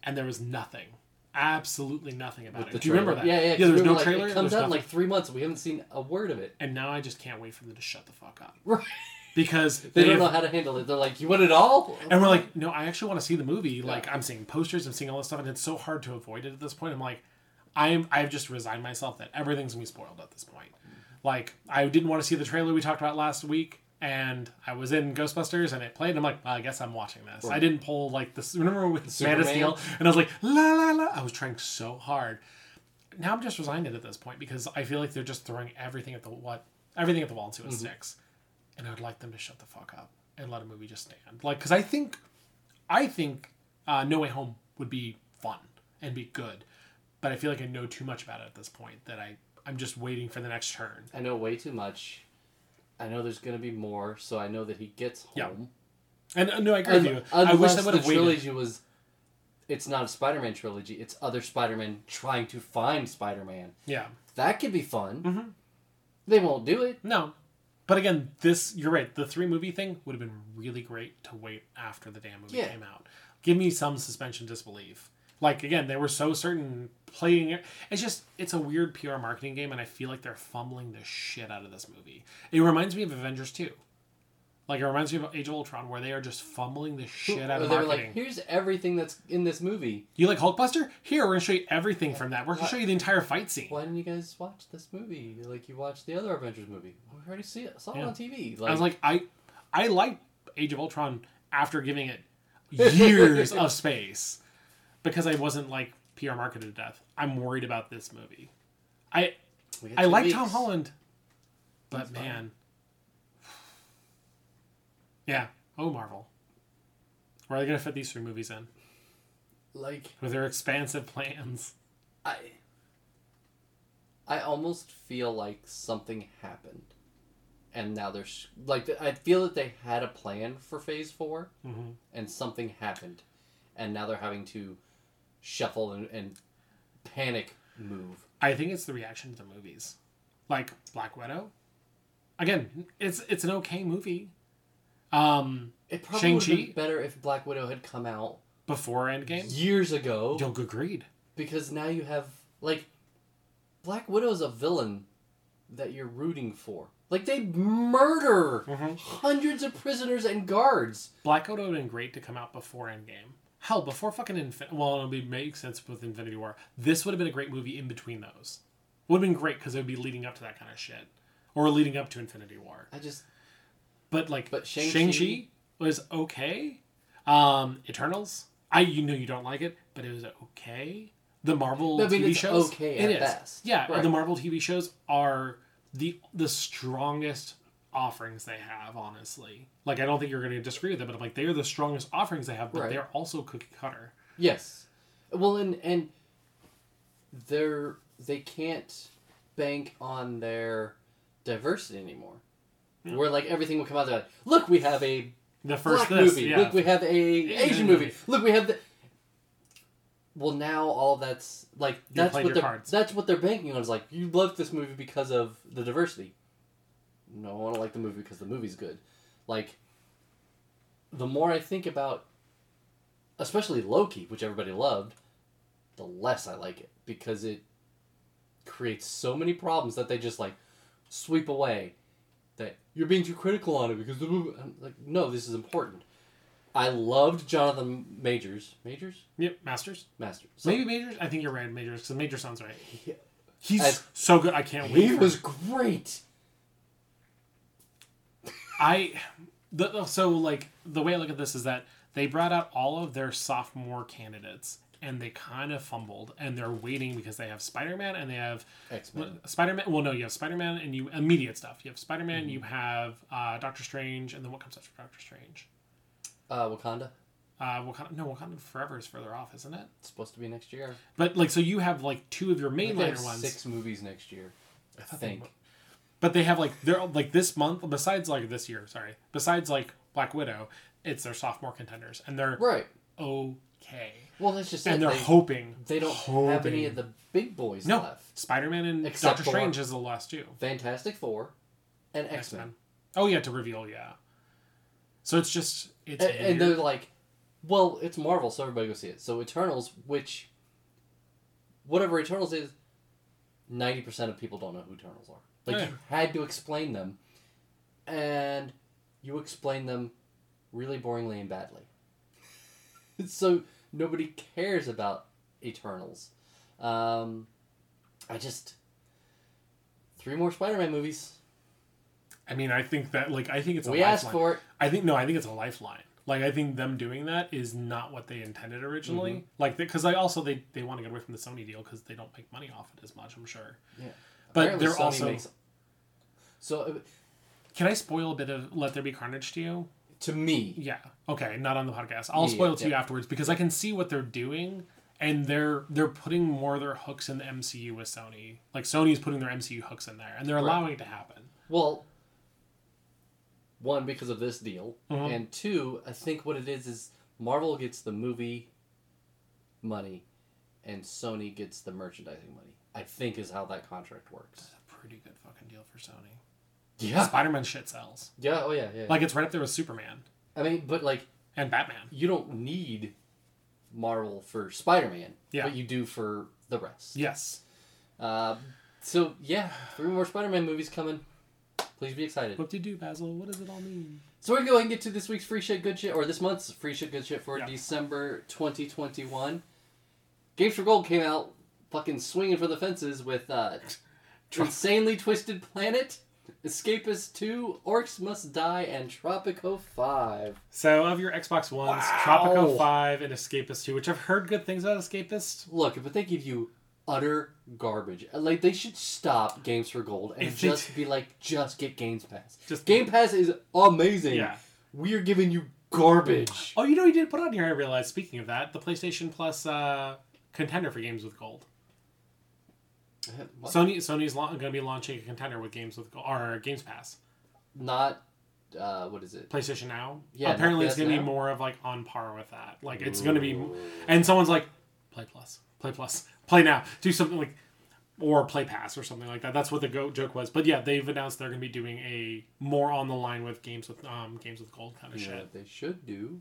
and there was nothing, absolutely nothing about With it. the Do you remember that? Yeah, yeah. Yeah, 'cause there was we no were like, trailer. It there comes was out in nothing. like three months. We haven't seen a word of it. and now I just can't wait for them to shut the fuck up Right. *laughs* because *laughs* They don't have- know how to handle it. They're like, "You want it all?" And we're like, no, I actually want to see the movie. Like, I'm seeing posters, I'm seeing all this stuff, and it's so hard to avoid it at this point. I'm like, I'm, I've just resigned myself that everything's gonna be spoiled at this point. Mm. Like, I didn't want to see the trailer we talked about last week, and I was in Ghostbusters, and it played. And I'm like, well, I guess I'm watching this. I didn't pull like this. Remember with Man of Steel, and I was like, la la la. I was trying so hard. Now I'm just resigned at this point because I feel like they're just throwing everything at the what, everything at the wall and see what sticks. And I'd like them to shut the fuck up and let a movie just stand. Like, because I think I think uh, No Way Home would be fun and be good, but I feel like I know too much about it at this point that I I'm just waiting for the next turn. I know way too much. I know there's gonna be more, so I know that he gets home. Yeah. And uh, no, I agree with Un- you. I wish would the have waited. trilogy was. It's not a Spider-Man trilogy. It's other Spider-Man trying to find Spider-Man. Yeah, That could be fun. Mhm. They won't do it. no, But again, this you're right. The three movie thing would have been really great to wait after the damn movie Yeah. came out. Give me some suspension disbelief. Like again, they were so certain playing it. It's just it's a weird PR marketing game, and I feel like they're fumbling the shit out of this movie. It reminds me of Avengers two. Like it reminds me of Age of Ultron, where they are just fumbling the shit out of they were marketing. like, here's everything that's in this movie. you like Hulkbuster? Here, we're gonna show you everything from that. We're gonna show you the entire fight scene. Why didn't you guys watch this movie? Like you watched the other Avengers movie. We already see it. Saw it Yeah. on TV. I was like, I, I like Age of Ultron after giving it *laughs* years of space because I wasn't like PR marketed to death. I'm worried about this movie. I I like weeks. Tom Holland, but That's fine. man, yeah. Oh Marvel, where are they gonna fit these three movies in Like with their expansive plans? I, I almost feel like something happened, and now there's like I feel that they had a plan for Phase 4 Mhm. and something happened, and now they're having to shuffle and, and panic move. I think it's the reaction to the movies, like Black Widow. Again, it's it's an okay movie. Um, It probably would been better if Black Widow had come out before Endgame. years ago. Don't agreed. because now you have like Black Widow's a villain that you're rooting for. Like they murder Mhm. hundreds of prisoners and guards. Black Widow would have been great to come out before Endgame. Hell, before fucking Infinity. Well, it would be, make sense with Infinity War. This would have been a great movie in between those. Would have been great because it would be leading up to that kind of shit, or leading up to Infinity War. I just But like, But Shang Shang-Chi- was okay. Um, Eternals, I you know you don't like it, but it was okay. The Marvel I mean, TV shows, okay it is. best. Yeah, Right. the Marvel TV shows are the the strongest offerings they have. Honestly, like I don't think you're going to disagree with it, but I'm like they are the strongest offerings they have, but Right. they're also cookie cutter. yes. Well, and and they're they can't bank on their diversity anymore. Yeah. Where like everything will come out there like, look, we have a The first black this, movie. yeah. Look, we have a Asian movie. movie. Look, we have the. Well, now all that's like that's what they're cards. that's what they're banking on. Is like you loved this movie because of the diversity. No, I don't like the movie because the movie's good. Like, the more I think about, especially Loki, which everybody loved, the less I like it because it creates so many problems that they just like sweep away. That you're being too critical on it because the movie. I'm like, no, this is important. I loved Jonathan Majors. Majors? Yep, Masters. Masters. So Maybe Majors. I think you're right, Majors, because Major sounds right. he, He's As- so good. I can't wait. he was him. great. I the so like the way I look at this is that they brought out all of their sophomore candidates and they kind of fumbled and they're waiting because they have Spider-Man and they have X Men. Spider-Man well no you have Spider-Man and you immediate stuff you have Spider-Man Mm-hmm. you have uh, Doctor Strange and then what comes after Doctor Strange Uh, Wakanda. uh Wakanda no Wakanda Forever is further off isn't it It's supposed to be next year. but like so you have like two of your I mainliner ones Six movies next year. I they think. But they have like they're like this month besides like this year, sorry. Besides like Black Widow, it's their sophomore contenders and they're Right. okay. Well, that's just And it. they're They, hoping they don't have any of the big boys No. left. Spider-Man and Except Doctor Strange is the last two. Fantastic Four and X X-Men. Oh yeah, to reveal, yeah. So it's just it's And, and they're like, well, it's Marvel, so everybody go see it. So Eternals, which, whatever Eternals is, ninety percent of people don't know who Eternals are. Like Yeah. you had to explain them, and you explain them really boringly and badly. *laughs* so nobody cares about Eternals. Um, I just three more Spider-Man movies. I mean, I think that like I think it's a we lifeline. asked for it. I think no, I think it's a lifeline. Like I think them doing that is not what they intended originally. Mm-hmm. Like because I also they they want to get away from the Sony deal because they don't make money off it as much. I'm sure. Yeah. But Apparently they're Sony also. makes- so uh, Can I spoil a bit of Let There Be Carnage to you? to me, Yeah. Okay. Not on the podcast. I'll Yeah, spoil it to you afterwards because I can see what they're doing, and they're they're putting more of their hooks in the MCU with Sony. Like Sony's putting their MCU hooks in there, and they're Right. allowing it to happen. Well, one because of this deal, Mhm. and two, I think what it is is Marvel gets the movie money, and Sony gets the merchandising money. I think is how that contract works. It's a pretty good fucking deal for Sony. Yeah. Spider-Man shit sells. Yeah. Oh yeah. Yeah. Like it's right up there with Superman I mean, but like and Batman. you don't need Marvel for Spider-Man. Yeah. But you do for the rest. Yes. Uh, so yeah, three more Spider-Man movies coming. Please be excited. What do you do, Basil? What does it all mean? So we're going to go ahead and get to this week's free shit, good shit, or this month's free shit, good shit for Yeah. December 2021. Games for Gold came out fucking swinging for the fences with uh, *laughs* Insanely Twisted Planet, Escapist 2, Orcs Must Die, and Tropico 5. So of your Xbox Ones, Wow. Tropico 5 and Escapist 2, which I've heard good things about Escapist. Look, but they give you utter garbage. Like, they should stop Games for Gold and If just be like, just get Games Pass. Just Game Pass is amazing. Yeah. We are giving you garbage. Oh, you know, you did put on here. I realized. Speaking of that, the PlayStation Plus uh, contender for games with gold. What? Sony Sony's la- going to be launching a contender with games with gold or Games Pass. Not, uh, what is it? PlayStation Now. Yeah, Apparently, it's going to be more of like on par with that. Like it's going to be, and someone's like, Play Plus, Play Plus, Play Now, do something like, or Play Pass or something like that. That's what the go- joke was. But yeah, they've announced they're going to be doing a more on the line with games with um games with gold kind of know shit. they should do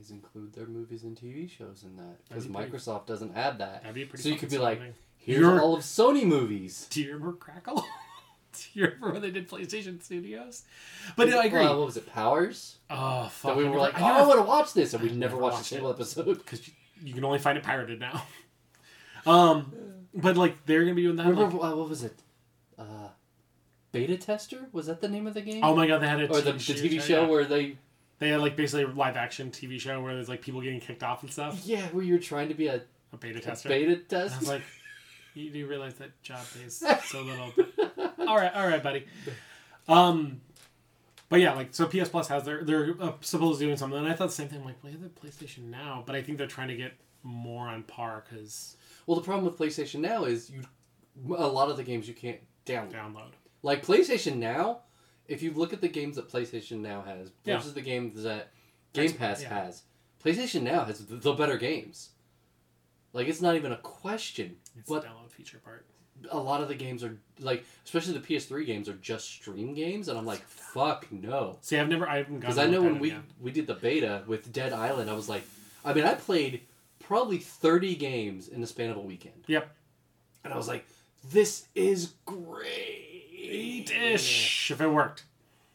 is include their movies and TV shows in that because be pretty- Microsoft doesn't have that. That'd be pretty. So you could be like, something. Here's You're- all of Sony movies. *laughs* Do you remember Crackle? *laughs* Do you remember when they did PlayStation Studios? But I agree. Uh, what was it? Powers. oh fuck! That we were like, I oh, I never- want to watch this, and we never never watched a single episode. *laughs* because you, can only find it pirated now. *laughs* Um, but like they're gonna be doing that. Remember like- what was it? Uh, Beta Tester was that the name of the game? oh my god, they had a or the, the TV show yeah. where they they had like basically a live action TV show where there's like people getting kicked off and stuff. yeah where you're trying to be a, A beta a tester. beta And I was like, you do realize that job pays *laughs* so little. all right, all right, buddy. Um, but yeah, like so, PS Plus has their they're uh, supposed to doing something, and I thought the same thing. I'm like, have the PlayStation now, but I think they're trying to get more on par because well, the problem with PlayStation Now is you a lot of the games you can't download. download. Like PlayStation Now, if you look at the games that PlayStation Now has Yeah. versus the games that Game Pass yeah. has, PlayStation Now has the, the better games. Like it's not even a question. It's But the download feature part. A lot of the games are like, especially the PS3 games are just stream games, and I'm like, fuck no. See, I've never, I haven't Because. I know when we yet. we did the beta with Dead Island, I was like, I mean, I played probably 30 games in the span of a weekend, Yep. and I was like, this is great. Ish, if it worked.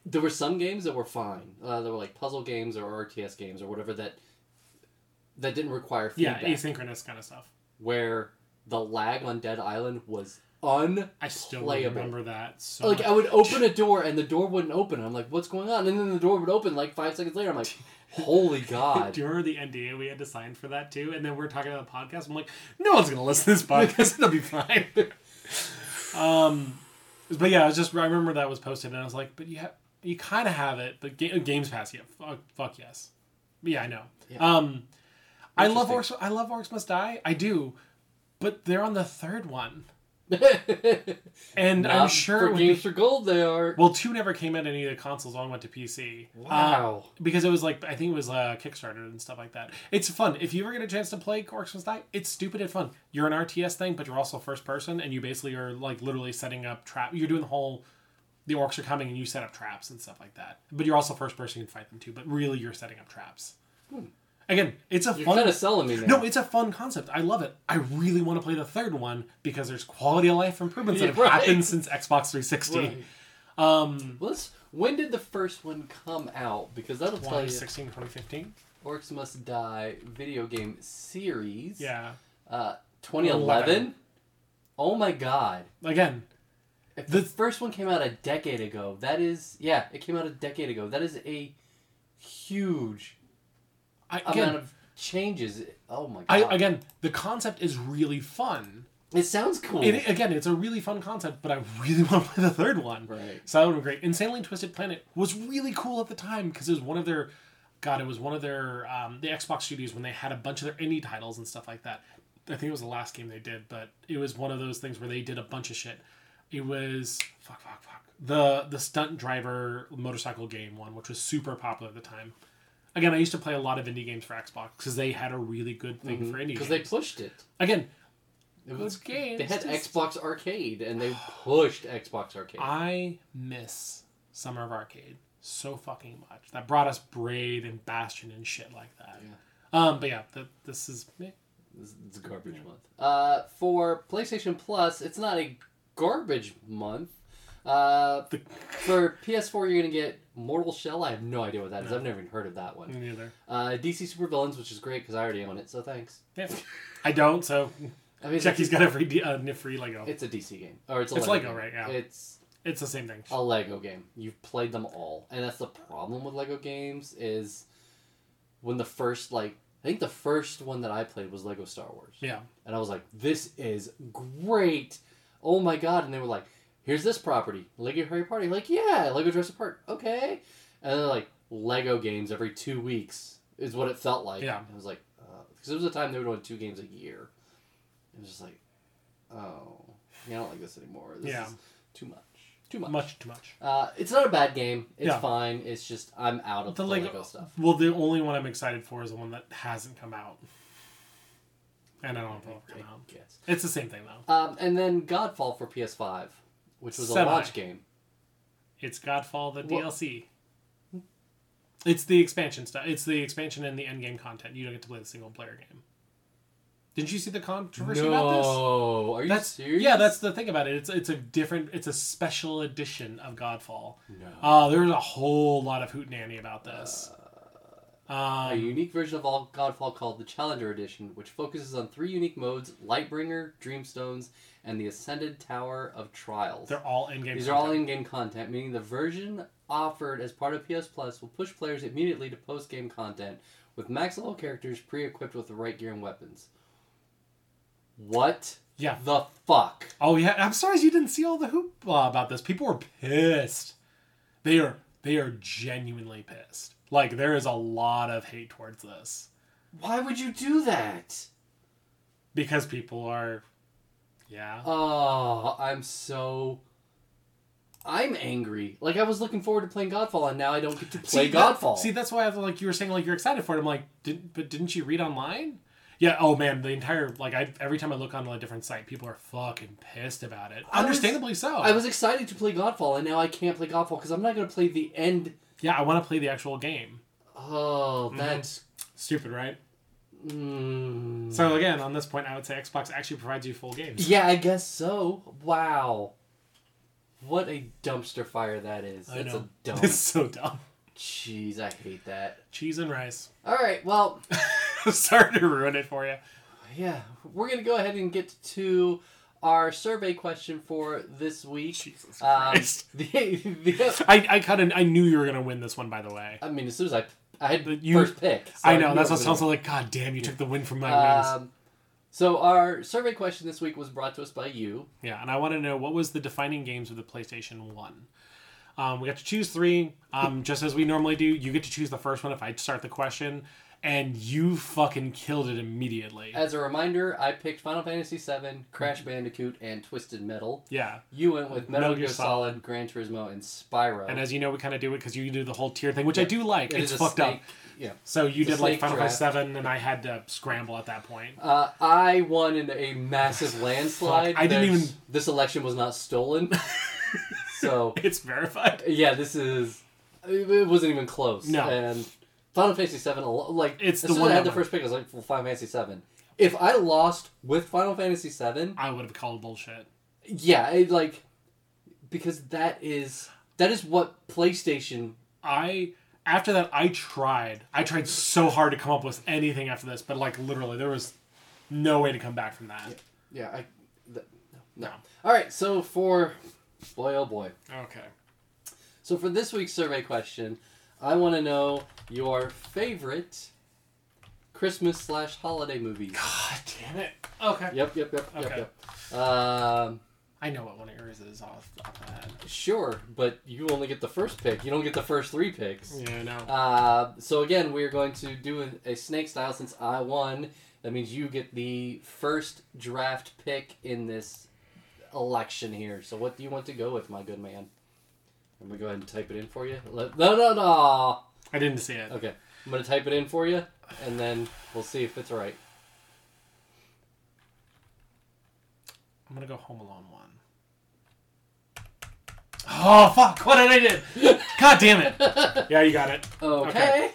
There were some games that were fine. Uh, there were like puzzle games or RTS games or whatever that that didn't require feedback. Yeah, asynchronous kind of stuff. Where the lag on Dead Island was un I still remember that so like much. I would open a door and the door wouldn't open. I'm like, what's going on? And then the door would open like five seconds later. I'm like, holy *laughs* god. Do you remember the NDA we had to sign for that too? And then we're talking about the podcast. I'm like, no one's gonna listen to this podcast. *laughs* It'll be fine. *laughs* um, but yeah, I was just I remember that was posted, and I was like, but you have you kind of have it, but Ga- Games Pass, yeah, fuck, fuck yes, yeah, I know. Yeah. Um, I love Orcs. I love Orcs Must Die. I do, but they're on the third one, *laughs* and I'm sure for games be- for gold they are. well, two never came out any of the consoles. One went to PC. Uh, Wow. because it was like I think it was uh, Kickstarter and stuff like that. It's fun if you ever get a chance to play Orcs Must Die. It's stupid and fun. You're an RTS thing, but you're also first person, and you basically are like literally setting up trap. You're doing the whole. The orcs are coming, and you set up traps and stuff like that. But you're also first person. You can fight them too. But really, you're setting up traps. Again, it's a You're fun. kind of selling me. No, it's a fun concept. I love it. I really want to play the third one because there's quality of life improvements that *laughs* have Yeah, right. happened since Xbox 360. Right. Um, let's- when did the first one come out? Because that'll tell you. 2016, 2015. Orcs Must Die video game series. Yeah. Uh, 2011. Oh my god. Again, If the The- first one came out a decade ago, that is yeah, it came out a decade ago. That is a huge I, amount of changes. Oh my god. I, again, the concept is really fun. it sounds cool. It, again, it's a really fun concept, but I really *laughs* want to play the third one. Right. So that would be great. Insanely Twisted Planet was really cool at the time because it was one of their, God, it was one of their um, the Xbox studios when they had a bunch of their indie titles and stuff like that. I think it was the last game they did, but it was one of those things where they did a bunch of shit. It was fuck, fuck, fuck. The the stunt driver motorcycle game one, which was super popular at the time. Again, I used to play a lot of indie games for Xbox because they had a really good thing for indie Because they pushed it. again, It was games, They had just- Xbox Arcade, and they *sighs* pushed Xbox Arcade. I miss Summer of Arcade so fucking much. That brought us Braid and Bastion and shit like that. Um, but yeah, th- this is me. It's it's a garbage month. Uh, for PlayStation Plus, it's not a garbage month. Uh, The- for PS4, you're gonna get Mortal Shell. I have no idea what that is. No. I've never even heard of that one. me neither. Uh, DC Super Villains, which is great because I already own it, so thanks. Yeah. *laughs* I don't. So I mean, Jackie's got every free uh, free Lego. It's a DC game, or it's a It's Lego, Lego, right, yeah. It's It's the same thing. a Lego game. You've played them all, and that's the problem with Lego games is when the first like I think the first one that I played was Lego Star Wars. Yeah. And I was like, this is great. Oh my god. And they were like, here's this property. Lego Harry Potter. Like, yeah, Lego Jurassic Park. Okay. And then like Lego games every two weeks is what it felt like. Yeah. And I was like, because it was a time they were doing two games a year. It was just like, oh, yeah, I don't like this anymore. This Yeah. is too much. Too much. Much too much. Uh, it's not a bad game. It's Yeah. fine. It's just I'm out of The the, Lego- Lego stuff. Well, the only one I'm excited for is the one that hasn't come out. And I don't know if it'll come out. guess. It's the same thing though. Um, and then Godfall for PS5, which was Semi. a launch game. It's Godfall the Well- DLC. It's the expansion stuff. It's the expansion and the end game content. You don't get to play the single player game. Didn't you see the controversy about this? No, are you That's serious? yeah. That's the thing about it. It's it's a different. It's a special edition of Godfall. no. Uh, there's a whole lot of hoot hootenanny about this. a Um, unique version of all Godfall called the Challenger Edition, which focuses on three unique modes: Lightbringer, Dreamstones, and the Ascended Tower of Trials. they're all in game. These are all in-game content, meaning the version offered as part of PS Plus will push players immediately to post-game content with max level characters pre-equipped with the right gear and weapons. What Yeah. the fuck? Oh yeah. I'm sorry you didn't see all the hoopla about this. People were pissed. They are they are genuinely pissed. Like there is a lot of hate towards this Why would you do that? because people are. Yeah. Oh, I'm so. I'm angry. Like I was looking forward to playing Godfall, and now I don't get to play see, that- Godfall. see, that's why I was like you were saying like you're excited for it. I'm like, didn't but didn't you read online? Yeah. Oh man, the entire like I every time I look on a different site, people are fucking pissed about it. I was- Understandably so. I was excited to play Godfall, and now I can't play Godfall because I'm not going to play the end. yeah, I want to play the actual game. Oh, Mm-hmm. that's. Stupid, right? Mm. So again, on this point, I would say Xbox actually provides you full games. Yeah, I guess so. Wow. What a dumpster fire that is. I That's know. a dumb. *laughs* It's so dumb. Jeez, I hate that. Cheese and rice. All right, well, *laughs* Sorry to ruin it for you. yeah, we're gonna go ahead and get to our survey question for this week. Jesus Um, Christ. *laughs* the, the, I, I kind of I knew you were gonna win this one. By the way, I mean, as soon as I I had you- first pick, so I know that's what sounds like. God damn, you took the win from my wings. Um, so our survey question this week was brought to us by you. Yeah, and I want to know what was the defining games of the PlayStation One. Um, we got to choose three, um, just as we normally do. You get to choose the first one if I start the question, and you fucking killed it immediately. As a reminder, I picked Final Fantasy VII, Crash Bandicoot, and Twisted Metal. Yeah, You went with Metal, Metal Gear Gear Solid, Gran Turismo, and Spyro. and as you know, we kind of do it because you do the whole tier thing, which I do like. It it's fucked snake- up. Yeah. So you did like Final Fantasy VII, and I had to scramble at that point. Uh, I won in a massive *laughs* landslide. I didn't even- This election was not stolen. *laughs* so It's verified. yeah, this is. It wasn't even close. No. And Final Fantasy Seven, like It's as the soon one as I had the first pick, I was like, well, Final Fantasy Seven. If I lost with Final Fantasy Seven, I would have called bullshit. yeah, it, like because that is that is what PlayStation. I after that I tried. I tried so hard to come up with anything after this, but like literally there was no way to come back from that. Yeah, I. th- no. No. All right, so for boy, oh boy. Okay. So for this week's survey question, I want to know your favorite Christmas slash holiday movies. God damn it. Okay. Yep, yep, yep, Okay. yep, yep. Um, I know what one of yours is off the head. sure, but you only get the first pick. You don't get the first three picks. Yeah, I know. Uh, so again, we're going to do a, a snake style since I won. That means you get the first draft pick in this election here. So what do you want to go with, my good man? I'm gonna go ahead and type it in for you. Let, no, no, no. I didn't see it. Okay, I'm gonna type it in for you, and then we'll see if it's right. I'm gonna go Home Alone one. Oh fuck! What did I do? God damn it! *laughs* Yeah, you got it. Okay. Okay.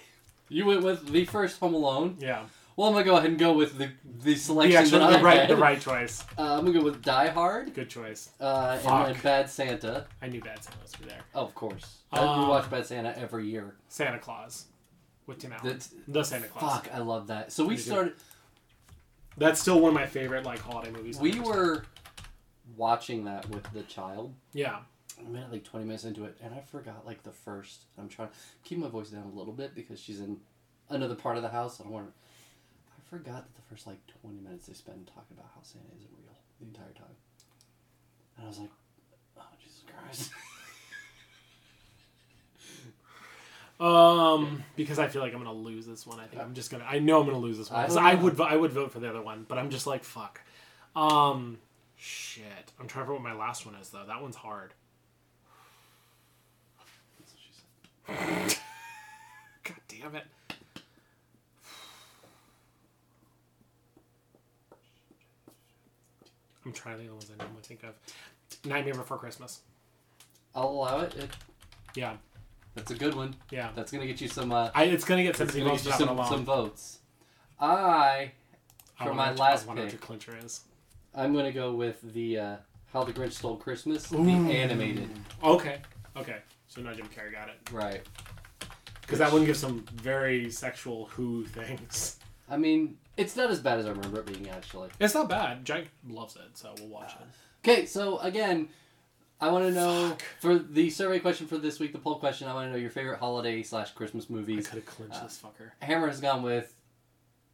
You went with the first Home Alone. Yeah, Well, I'm gonna go ahead and go with the the the selection actual, that the I right, had. the right choice. Uh, I'm gonna go with Die Hard Good choice. uh, and Fuck. then Bad Santa. I knew Bad Santa was there. Oh, of course. Um, we watch Bad Santa every year. Santa Claus with Tim Allen. That's, the Santa Claus. fuck, I love that. So we started. That's still one of my favorite like holiday movies. We were watching that with the child. Yeah. I made it like 20 minutes into it, and I forgot like the first. I'm trying to keep my voice down a little bit because she's in another part of the house. I don't want to. I forgot that the first like 20 minutes they spend talking about how Santa isn't real the entire time. And I was like, oh, Jesus Christ. *laughs* Um, because I feel like I'm gonna lose this one. I think I'm just gonna. I know I'm gonna lose this one. I I, would. I would vote for the other one, but I'm just like fuck. Um, shit. I'm trying to remember what my last one is though. That one's hard. That's what she said. *laughs* God damn it. I'm trying to think of the ones I normally think of. Nightmare Before Christmas. I'll allow it. it. Yeah, That's a good one. yeah. That's gonna get you some. Uh, I, it's gonna get it's sympathy gonna votes get for you that some, one alone. some votes. I, I for wonder my last I wonder what pick, your clincher is. I'm gonna go with the uh, How the Grinch Stole Christmas, Ooh. the animated. Okay, okay. So no Jim Carrey got it. Right. Because that one gives some very sexual who things. I mean, it's not as bad as I remember it being actually. It's not bad. Jack loves it, so we'll watch it. Okay, so again, I want to know Fuck. for the survey question for this week, the poll question. I want to know your favorite holiday slash Christmas I movies. could have clinched Uh, this fucker. Hammer has gone with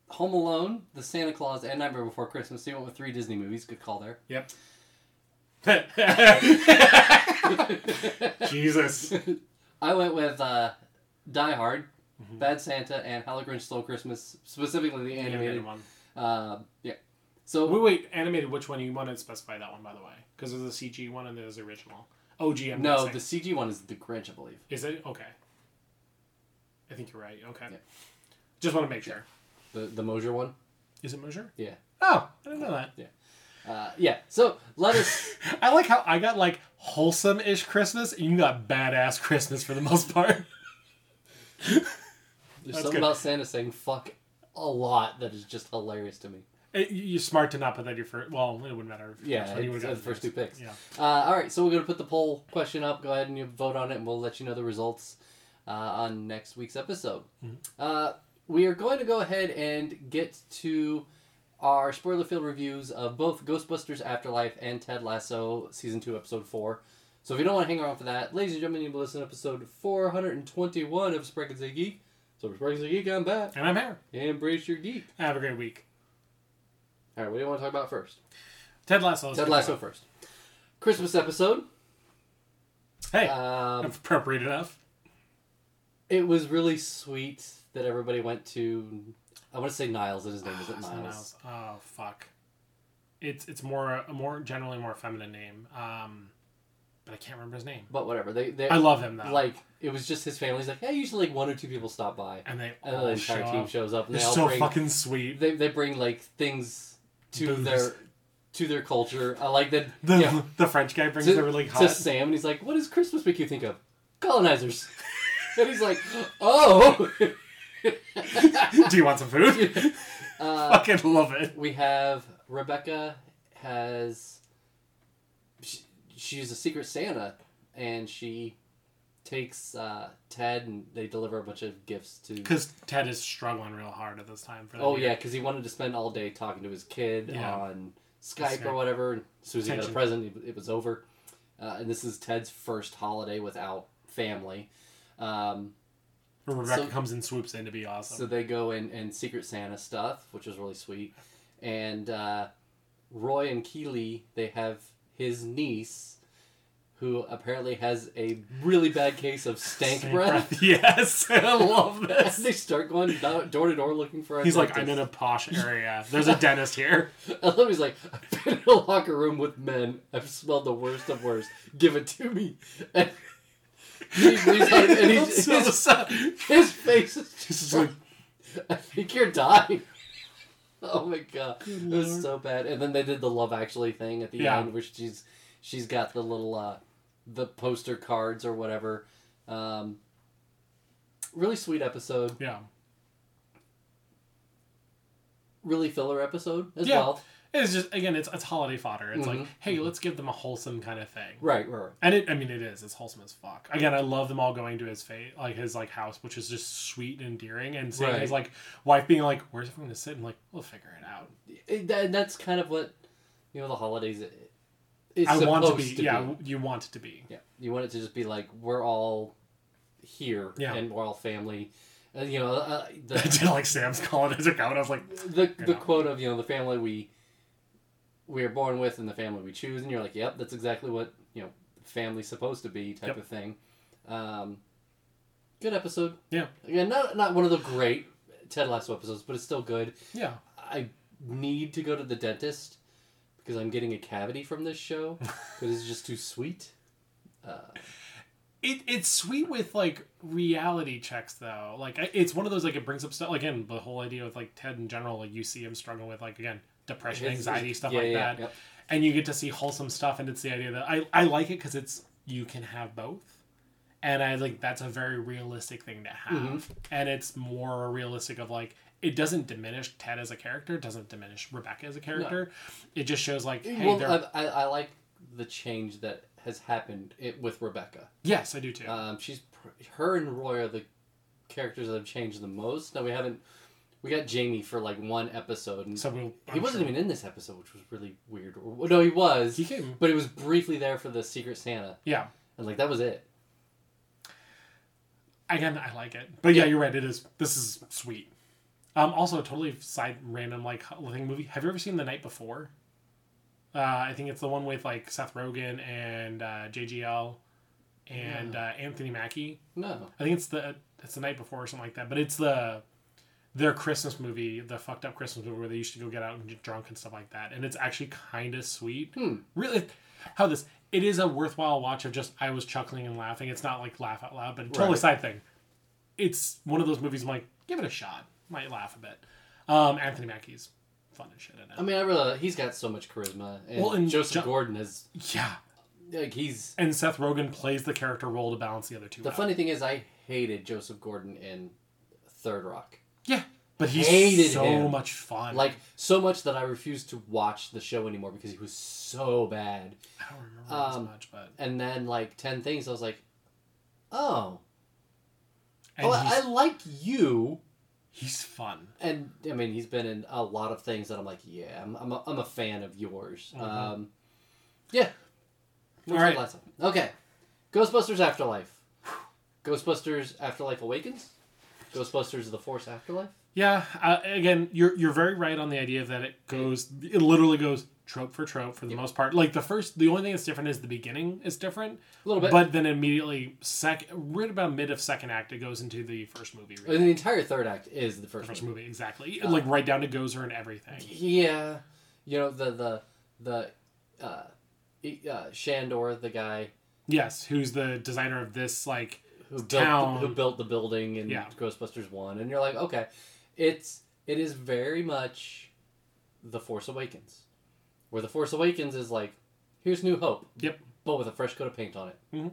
Home Alone, The Santa Claus, and Nightmare Before Christmas. So you went with three Disney movies. Good call there. Yep. *laughs* *laughs* Jesus. I went with uh, Die Hard, Mhm. Bad Santa, and How the Grinch Stole Christmas. Specifically the animated. one. Uh, yeah. So Wait, wait, animated. Which one you want to specify that one, by the way? Because there's a CG one and there's original. OG. I'm no, the CG one is the Grinch, I believe. is it okay? I think you're right. Okay. Yeah. Just want to make sure. The the Mosier one. Is it Mosier? Yeah. Oh, I didn't know that. Uh, yeah. So let us. *laughs* I like how I got like wholesome-ish Christmas, and you got badass Christmas for the most part. *laughs* There's That's something good. about Santa saying "fuck" a lot that is just hilarious to me. It, you're smart to not put that your first. Well, it wouldn't matter. If Yeah, you it's would've the first two picks. Yeah. Uh, all right, so we're gonna put the poll question up. Go ahead and you vote on it, and we'll let you know the results uh, on next week's episode. Mhm. Uh, we are going to go ahead and get to our spoiler filled reviews of both Ghostbusters Afterlife and Ted Lasso season two, episode four. So if you don't want to hang around for that, ladies and gentlemen, you can listen to episode 421 of Say Geek. So for Spread Say Geek, I'm back. And I'm here. Embrace your geek. Have a great week. All right, what do you want to talk about first? Ted Lasso. Ted Lasso first. Christmas episode. Hey, Um, appropriate enough. it was really sweet that everybody went to. I want to say Niles, and his name isn't It's Niles. Niles. Oh fuck. It's it's more a more generally more feminine name. Um, but I can't remember his name. But whatever. They, they I love him though. like it was just his family. He's like, yeah, usually like one or two people stop by, and they and all the entire show team up. shows up, and They're they all so bring fucking sweet. they, they bring like things to Booze. their to their culture. I like that. The the French guy brings to, the really to. Sam, and he's like, "What does Christmas make you think of? Colonizers." *laughs* and he's like, "Oh." *laughs* Do you want some food? *laughs* uh, fucking love it. we have Rebecca has she, she's a secret Santa and she takes uh, Ted and they deliver a bunch of gifts to. Because Ted is struggling real hard at this time. For Oh year. yeah, because he wanted to spend all day talking to his kid Yeah. on Skype, Skype. or whatever. And as soon as he got a present, it, it was over. Uh, and this is Ted's first holiday without family. Um, Rebecca So- comes and swoops in to be awesome. So they go in and Secret Santa stuff, which was really sweet. And uh, Roy and Keeley, they have his niece, who apparently has a really bad case of stank, Stank breath. *laughs* Yes, *laughs* I love *laughs* And this. they start going door to door looking for a He's like, I'm in a posh area. There's a dentist here. And then he's like, I've been in a locker room with men. I've smelled the worst of worst. Give it to me. And he out, and he's, so his, sad. his face is just like, I think you're dying. Oh my god, Good it was lord. so bad. And then they did the Love Actually thing at the Yeah. end, where she's she's got the little uh, the poster cards or whatever. Um, really sweet episode. Yeah. Really filler episode as Yeah. well. It's just again, it's it's holiday fodder. It's like, Mhm. hey, let's give them a wholesome kind of thing. Right, right. right. And it, I mean, it is. It's wholesome as fuck. Again, I love them all going to his fate, like his like house, which is just sweet and endearing, and seeing Right. his like wife being like, "Where's everyone gonna sit?" and like, "We'll figure it out." It, that, that's kind of what you know the holidays. It, it's I want to be. yeah, you want it to be. Yeah, you want it to just be like we're all here Yeah. and we're all family. And you know, uh, I *laughs* the did like Sam's calling as a comment. I was like, the, the know. quote of you know the family we we are born with and the family we choose, and you're like, yep, that's exactly what you know family's supposed to be type Yep. of thing. Um, good episode. Yeah. Again, not not one of the great Ted Lasso episodes, but it's still good. yeah, I need to go to the dentist because I'm getting a cavity from this show *laughs* because it's just too sweet. Uh, it it's sweet with like reality checks though. Like it's one of those like it brings up stuff. Like, again, the whole idea with like Ted in general. Like you see him struggling with like again depression, It's- anxiety, stuff yeah, like yeah, that. yep. and you get to see wholesome stuff and it's the idea that i, I like it because it's you can have both and i like that's a very realistic thing to have Mhm. and it's more realistic of like it doesn't diminish ted as a character it doesn't diminish rebecca as a character it just shows like hey well, I, I, like the change that has happened it, with Rebecca. yes i do too Um, she's her and Roy are the characters that have changed the most. Now we haven't we got Jamie for like one episode, and so we'll, he wasn't even in this episode, which was really weird. Or, no, he was, he came but he was briefly there for the Secret Santa, yeah and like that was it. again i like it but yeah, Yeah. you're right it is this is sweet um also totally side random like thing movie. Have you ever seen the night before? Uh i think it's the one with like seth rogen and uh jgl and uh, anthony mackie. No, i think it's the it's the night before or something like that but it's the their christmas movie the fucked up christmas movie where they used to go get out and get drunk and stuff like that and it's actually kind of sweet. Hmm. really how this it is a worthwhile watch of just i was chuckling and laughing. It's not like laugh out loud but totally Right. side thing. It's one of those movies i'm like give it a shot might laugh a bit um anthony mackie's fun and shit in it I mean I really he's got so much charisma, and, Well, and Joseph Jo- Gordon is yeah like he's. and seth rogen plays the character role to balance the other two The out. funny thing is, I hated Joseph Gordon in Third Rock. yeah but he's Hated so him. much fun Like so much that I refused to watch the show anymore because he was so bad. i don't remember as um, much but And then like ten things, I was like, oh, and oh, I like you. He's fun And I mean, he's been in a lot of things that I'm like, yeah, I'm, I'm, a, I'm a fan of yours. Mhm. Um, yeah. Alright. last one? Okay. Ghostbusters Afterlife. Ghostbusters Afterlife Awakens. Ghostbusters The Force Afterlife. Yeah, uh, again, you're you're very right on the idea that it goes, it literally goes trope for trope for the Yeah. most part. Like the first, the only thing that's different is the beginning is different, A little bit. but then immediately sec, right about mid of second act, it goes into the first movie. Really. and the entire third act is the The first, first movie. movie, exactly, Uh, like right down to Gozer and everything. Yeah. You know, the, the, the, uh, uh, Shandor, the guy Yes, who's the designer of this? Like, who built town. the, who built the building in Yeah. Ghostbusters one, and you're like, okay, it's it is very much the Force Awakens, where the Force Awakens is like, here's New Hope, Yep. but with a fresh coat of paint on it. Mhm.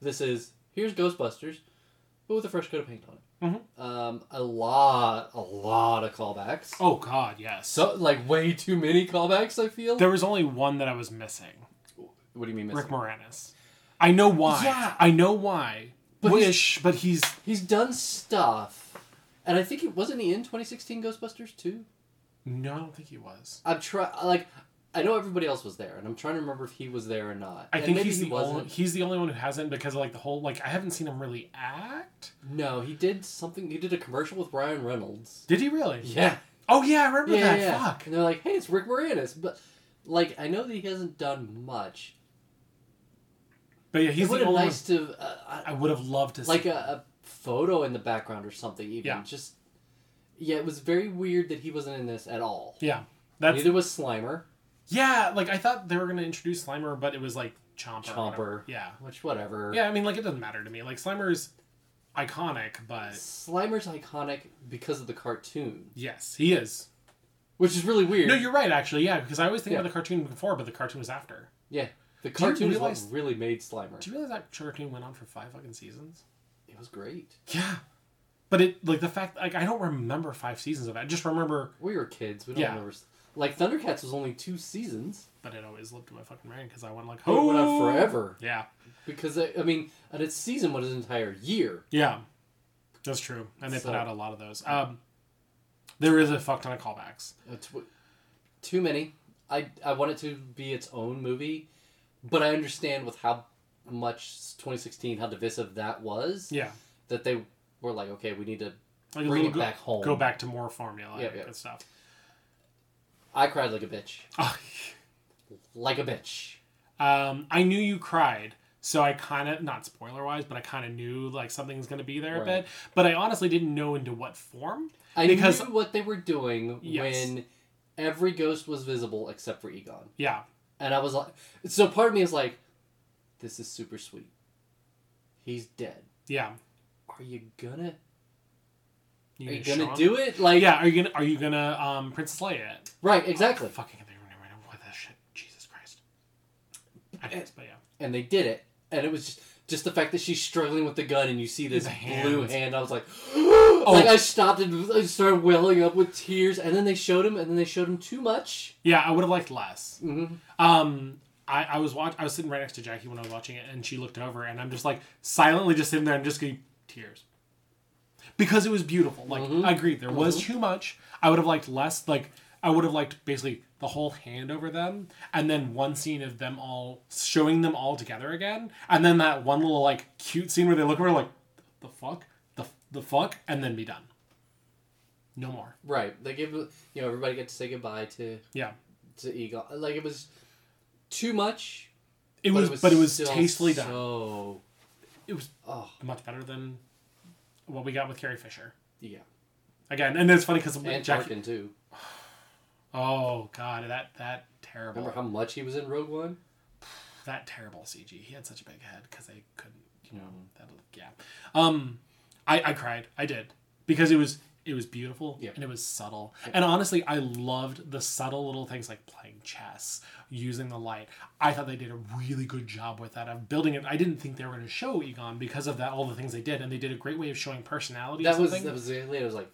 This is here's Ghostbusters, but with a fresh coat of paint on it. Mhm. Um, a lot, a lot of callbacks. oh god, yes. So like way too many callbacks. I feel. there was only one that I was missing. what do you mean? Missing? Rick Moranis. I know why. Yeah. I know why. But Wish, but he's He's done stuff, and I think he wasn't he in 2016 Ghostbusters too. no, I don't think he was. I'm trying like I know everybody else was there, and I'm trying to remember if he was there or not. I And think he's he the wasn't. only he's the only one who hasn't because of like the whole like I haven't seen him really act. No, he did something. He did a commercial with Ryan Reynolds. Did he really? Yeah, Oh yeah, I remember yeah, that. yeah. Fuck. And they're like, "Hey, it's Rick Moranis," but like I know that he hasn't done much. But yeah, It he's would the have only nice to uh. I I, would have loved to see. like a, a photo in the background or something. Even Yeah. just yeah, it was very weird that he wasn't in this at all. yeah, that's Neither was Slimer, yeah. Like I thought they were gonna introduce Slimer, but it was like Chomper. Chomper. Yeah, which whatever. yeah. I mean, like it doesn't matter to me. Like Slimer's iconic, but Slimer's iconic because of the cartoon. yes, he is. which is really weird. No, you're right. Actually, yeah, because I always think Yeah. about the cartoon before, but the cartoon was after. yeah, the cartoon is realize- what really made Slimer. Do you realize that cartoon went on for five fucking seasons? It was great. Yeah, but it like the fact like I don't remember five seasons of it. I just remember, We were kids. We don't Yeah. remember. Like Thundercats was only two seasons. but it always lived in my fucking brain because I went like, It went on "Oh!" forever Yeah, because I I mean, and its season was an entire year. yeah, that's true. And they So- put out a lot of those. Um, there is a fuck ton of callbacks. It's w- too many. I I want it to be its own movie, but I understand with how much 2016 how divisive that was Yeah, that they were like, okay, we need to. like Bring it go, back home. Go back to more formula Yep, and yep. good stuff. I cried like a bitch, *laughs* like a bitch. Um, I knew you cried, so I kind of not spoiler wise, but I kind of knew like something's gonna be there a bit. But I honestly didn't know into what form. I Because- knew what they were doing Yes. when every ghost was visible except for Egon, Yeah, and I was like, so part of me is like, this is super sweet. He's dead. yeah. Are you gonna? You Are you gonna do it? Like, Yeah, are you gonna are you gonna um Princess Leia it? right, exactly. Fucking I remember what that shit. Jesus Christ. I guess, but yeah. and they did it and it was just just the fact that she's struggling with the gun and you see this The blue hand i was like *gasps* oh. like i stopped and I started welling up with tears and then they showed him and then they showed him too much Yeah, I would have liked less. mm-hmm. Um, I, I was watch I was sitting right next to Jackie when I was watching it, and she looked over, and I'm just like silently just sitting there and just getting tears because it was beautiful. Like Mhm. I agree, there was too much. I would have liked less. Like I would have liked basically the whole hand over them, and then one scene of them all showing them all together again, and then that one little like cute scene where they look over like the fuck, the the fuck, and then be done. No more. right they give you know everybody get to say goodbye to Yeah. to egon like it was too much It was, but it was still tastefully done. so It was oh much better than what we got with Carrie Fisher. yeah Again, and it's funny because and Jackie. Tarkin too Oh god, that that terrible, remember how much he was in rogue one that terrible CG. He had such a big head because they couldn't, you know, Mhm. that yeah. Um, I I cried. I did because it was it was beautiful Yeah. and it was subtle. And honestly, I loved the subtle little things like playing chess, using the light. I thought they did a really good job with that of building it. I didn't think they were going to show Egon because of that all the things they did, and they did a great way of showing personality. that was that was the I was like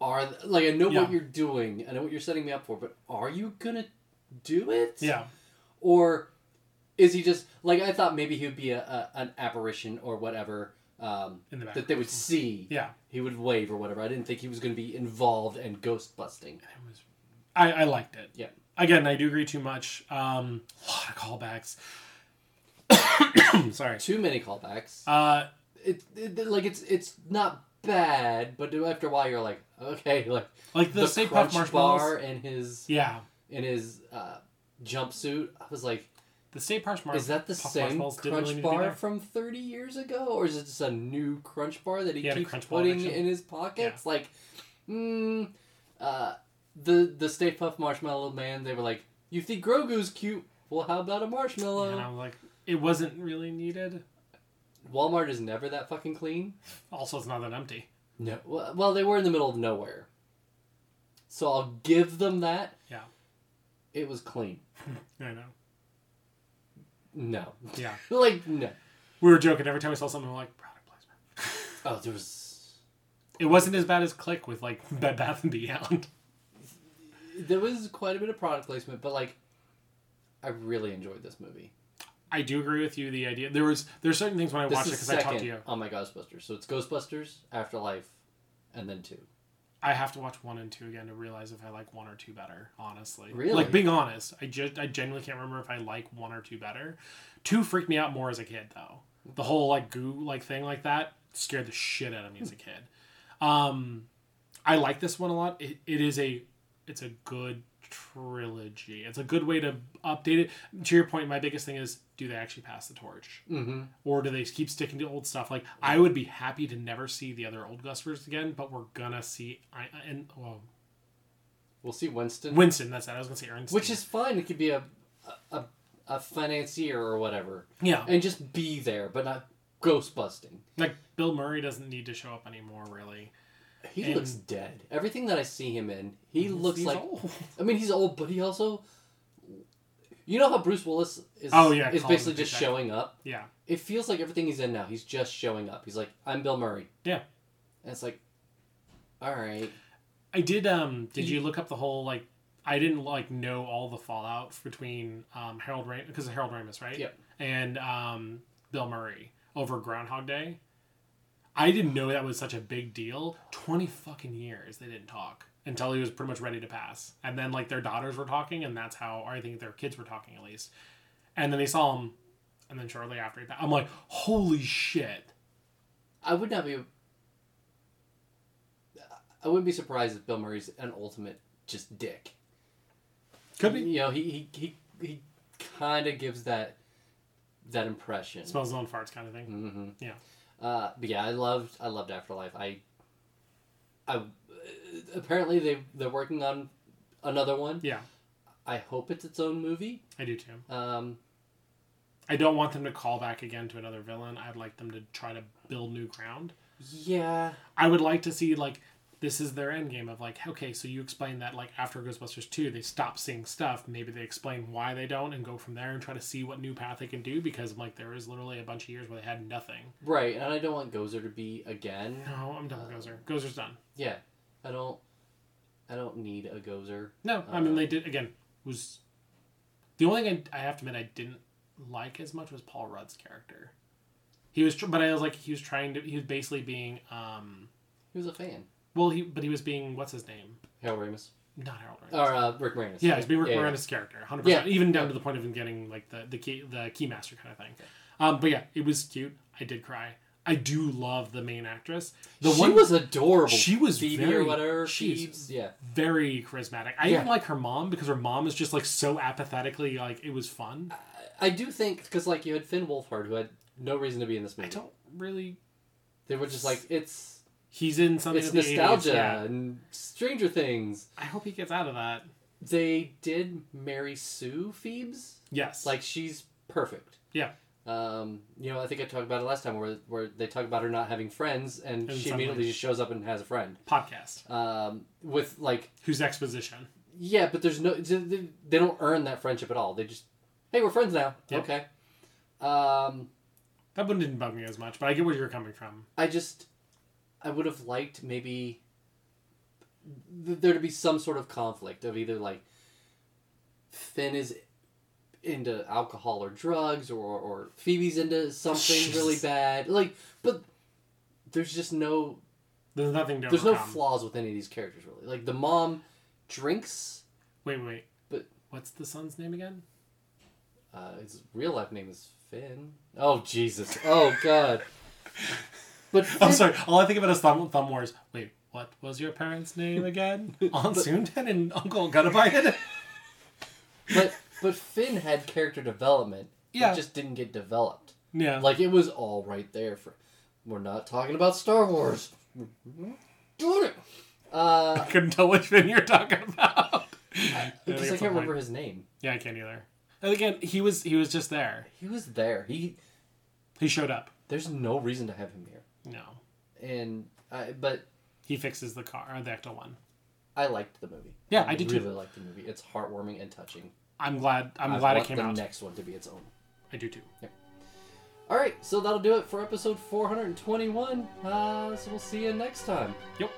are like I know Yeah. what you're doing, I know what you're setting me up for, but are you gonna do it? yeah. Or is he just like I thought maybe he would be a, a an apparition or whatever um, In the that they would see. Yeah. He would wave or whatever. I didn't think he was going to be involved in ghost busting. It was, I, I liked it. Yeah. Again, I do agree too much. Um, a lot of callbacks. *coughs* Sorry. Too many callbacks. Uh, It, it like it's it's not bad, but after a while you're like okay, *laughs* like like the, the, Stay Puft Marshmallows. bar and his Yeah. in his uh, jumpsuit. I was like, The Stay Puft Marshmallows. is that the Puft same Marshmallows didn't Crunch really need to be Bar there. from 30 years ago, or is it just a new Crunch Bar that he, He had a keeps Crunch Bar putting action. in his pockets? Like, mm, uh, the the Stay Puft Marshmallow Man. They were like, you think Grogu's cute? Well, how about a marshmallow? And I'm like, it wasn't really needed. Walmart is never that fucking clean. Also, it's not that empty. No, well, well, they were in the middle of nowhere, so I'll give them that. Yeah. It was clean. *laughs* I know. No, Yeah. *laughs* like no. We were joking every time we saw something. We're like, product placement. Oh, there was It wasn't as bad as Click with like Bed Bath and Beyond. there was quite a bit of product placement, but like, I really enjoyed this movie. I do agree with you. The idea there was there's certain things when I This watched it because I talked to you. on my Ghostbusters, so it's Ghostbusters, Afterlife, and then two. I have to watch one and two again to realize if I like one or two better. Honestly, Really? like being honest, I just I genuinely can't remember if I like one or two better. Two freaked me out more as a kid though. The whole like goo like thing like that scared the shit out of me as a kid. *laughs* Um, I like this one a lot. It, it is a it's a good trilogy. It's a good way to update it. To your point, my biggest thing is do they actually pass the torch? Mm-hmm. or do they keep sticking to old stuff? Like I would be happy to never see the other old Ghostbusters again, but we're gonna see I and well, We'll see Winston, Winston. That's it. I was gonna say Ernst. which is fine. It could be a, a a financier or whatever, yeah, and just be there, but not ghost busting. like Bill Murray doesn't need to show up anymore. Really, He And- looks dead. Everything that I see him in, he looks like. old. I mean, he's old, but he also. You know how Bruce Willis is? Oh, yeah, is basically just showing up. Yeah. It feels like everything he's in now. He's just showing up. He's like, I'm Bill Murray, Yeah. and it's like, all right. I did. Um, did You- you look up the whole like? I didn't like know all the fallout between um, Harold Ramis because of Harold Ramis, right? Yep. And um, Bill Murray over Groundhog Day. I didn't know that was such a big deal. Twenty fucking years they didn't talk until he was pretty much ready to pass, and then like their daughters were talking, and that's how or I think their kids were talking at least, and then they saw him, and then shortly after he passed, I'm like, holy shit. I would not be. I wouldn't be surprised if Bill Murray's an ultimate just dick. Could be. You know, he he he, he kind of gives that that impression. Smells own farts kind of thing. hmm Yeah. Uh, but yeah, I loved I loved Afterlife. I I apparently they they're working on another one. Yeah, I hope it's its own movie. I do too. Um, I don't want them to call back again to another villain. I'd like them to try to build new ground. yeah, I would like to see like this is their end game of like okay, so you explain that like after Ghostbusters two they stop seeing stuff. Maybe they explain why they don't and go from there and try to see what new path they can do because like there is literally a bunch of years where they had nothing. right. And I don't want Gozer to be again. No, I'm done with Gozer. Gozer's done. Yeah, I don't. I don't need a Gozer. No, I mean they did again was the only thing I, I have to admit I didn't like as much was Paul Rudd's character. He was, tr- but I was like he was trying to. He was basically being, um, He was a fan. well, he but he was being what's his name? Harold Ramis Not Harold. Ramis. or uh, Rick Moranis. Yeah, he's being Rick Yeah, yeah. Moranis' character, hundred percent. Yeah. Even down to the point of him getting like the the key the keymaster kind of thing. Um, but yeah, it was cute. I did cry. I do love the main actress. The she one was adorable. She was Phoebe very- or whatever. she's-. Yeah. very charismatic. I Yeah. even like her mom because her mom is just like so apathetically like it was fun. I do think because like you had Finn Wolfhard who had no reason to be in this movie. I don't really. They were just like it's He's in something. it's the 80s, nostalgia yeah. and Stranger Things. I hope he gets out of that. They did marry Sue Phoebes. Yes. Like she's perfect. Yeah. Um, you know, I think I talked about it last time where where they talk about her not having friends and, And she immediately just shows up and has a friend. podcast. Um, with like Whose exposition? yeah, but there's no they don't earn that friendship at all. They just hey, we're friends now. Yep. Okay. Um, That one didn't bug me as much, but I get where you're coming from. I just I would have liked maybe th- there to be some sort of conflict of either like Finn is into alcohol or drugs or or Phoebe's into something *laughs* really bad. Like but there's just no There's nothing there's no flaws with any of these characters really. Like the mom drinks Wait, wait. But- what's the son's name again? uh his real life name is Finn. Oh Jesus. Oh god. *laughs* But I'm sorry. All I think about is Thumb, Thumb Wars. Wait, what was your parents' name again? *laughs* Aunt Soonten and Uncle Guttabite? but but Finn had character development. Yeah. It just didn't get developed. yeah. Like it was all right there for. We're not talking about Star Wars. Doing it. Uh, I couldn't tell which Finn you're talking about. I *laughs* because I it's can't remember his name. Yeah, I can't either. And again, he was he was just there. He was there. He. He showed up. There's no reason to have him here. No, And I, but he fixes the car, the Ecto one. I liked the movie. Yeah, I did too. really liked the movie. It's heartwarming and touching. I'm glad. I'm I glad it came the out. next one to be its own. I do too. Yep. All right, so that'll do it for episode 421. Uh, so we'll see you next time. Yep.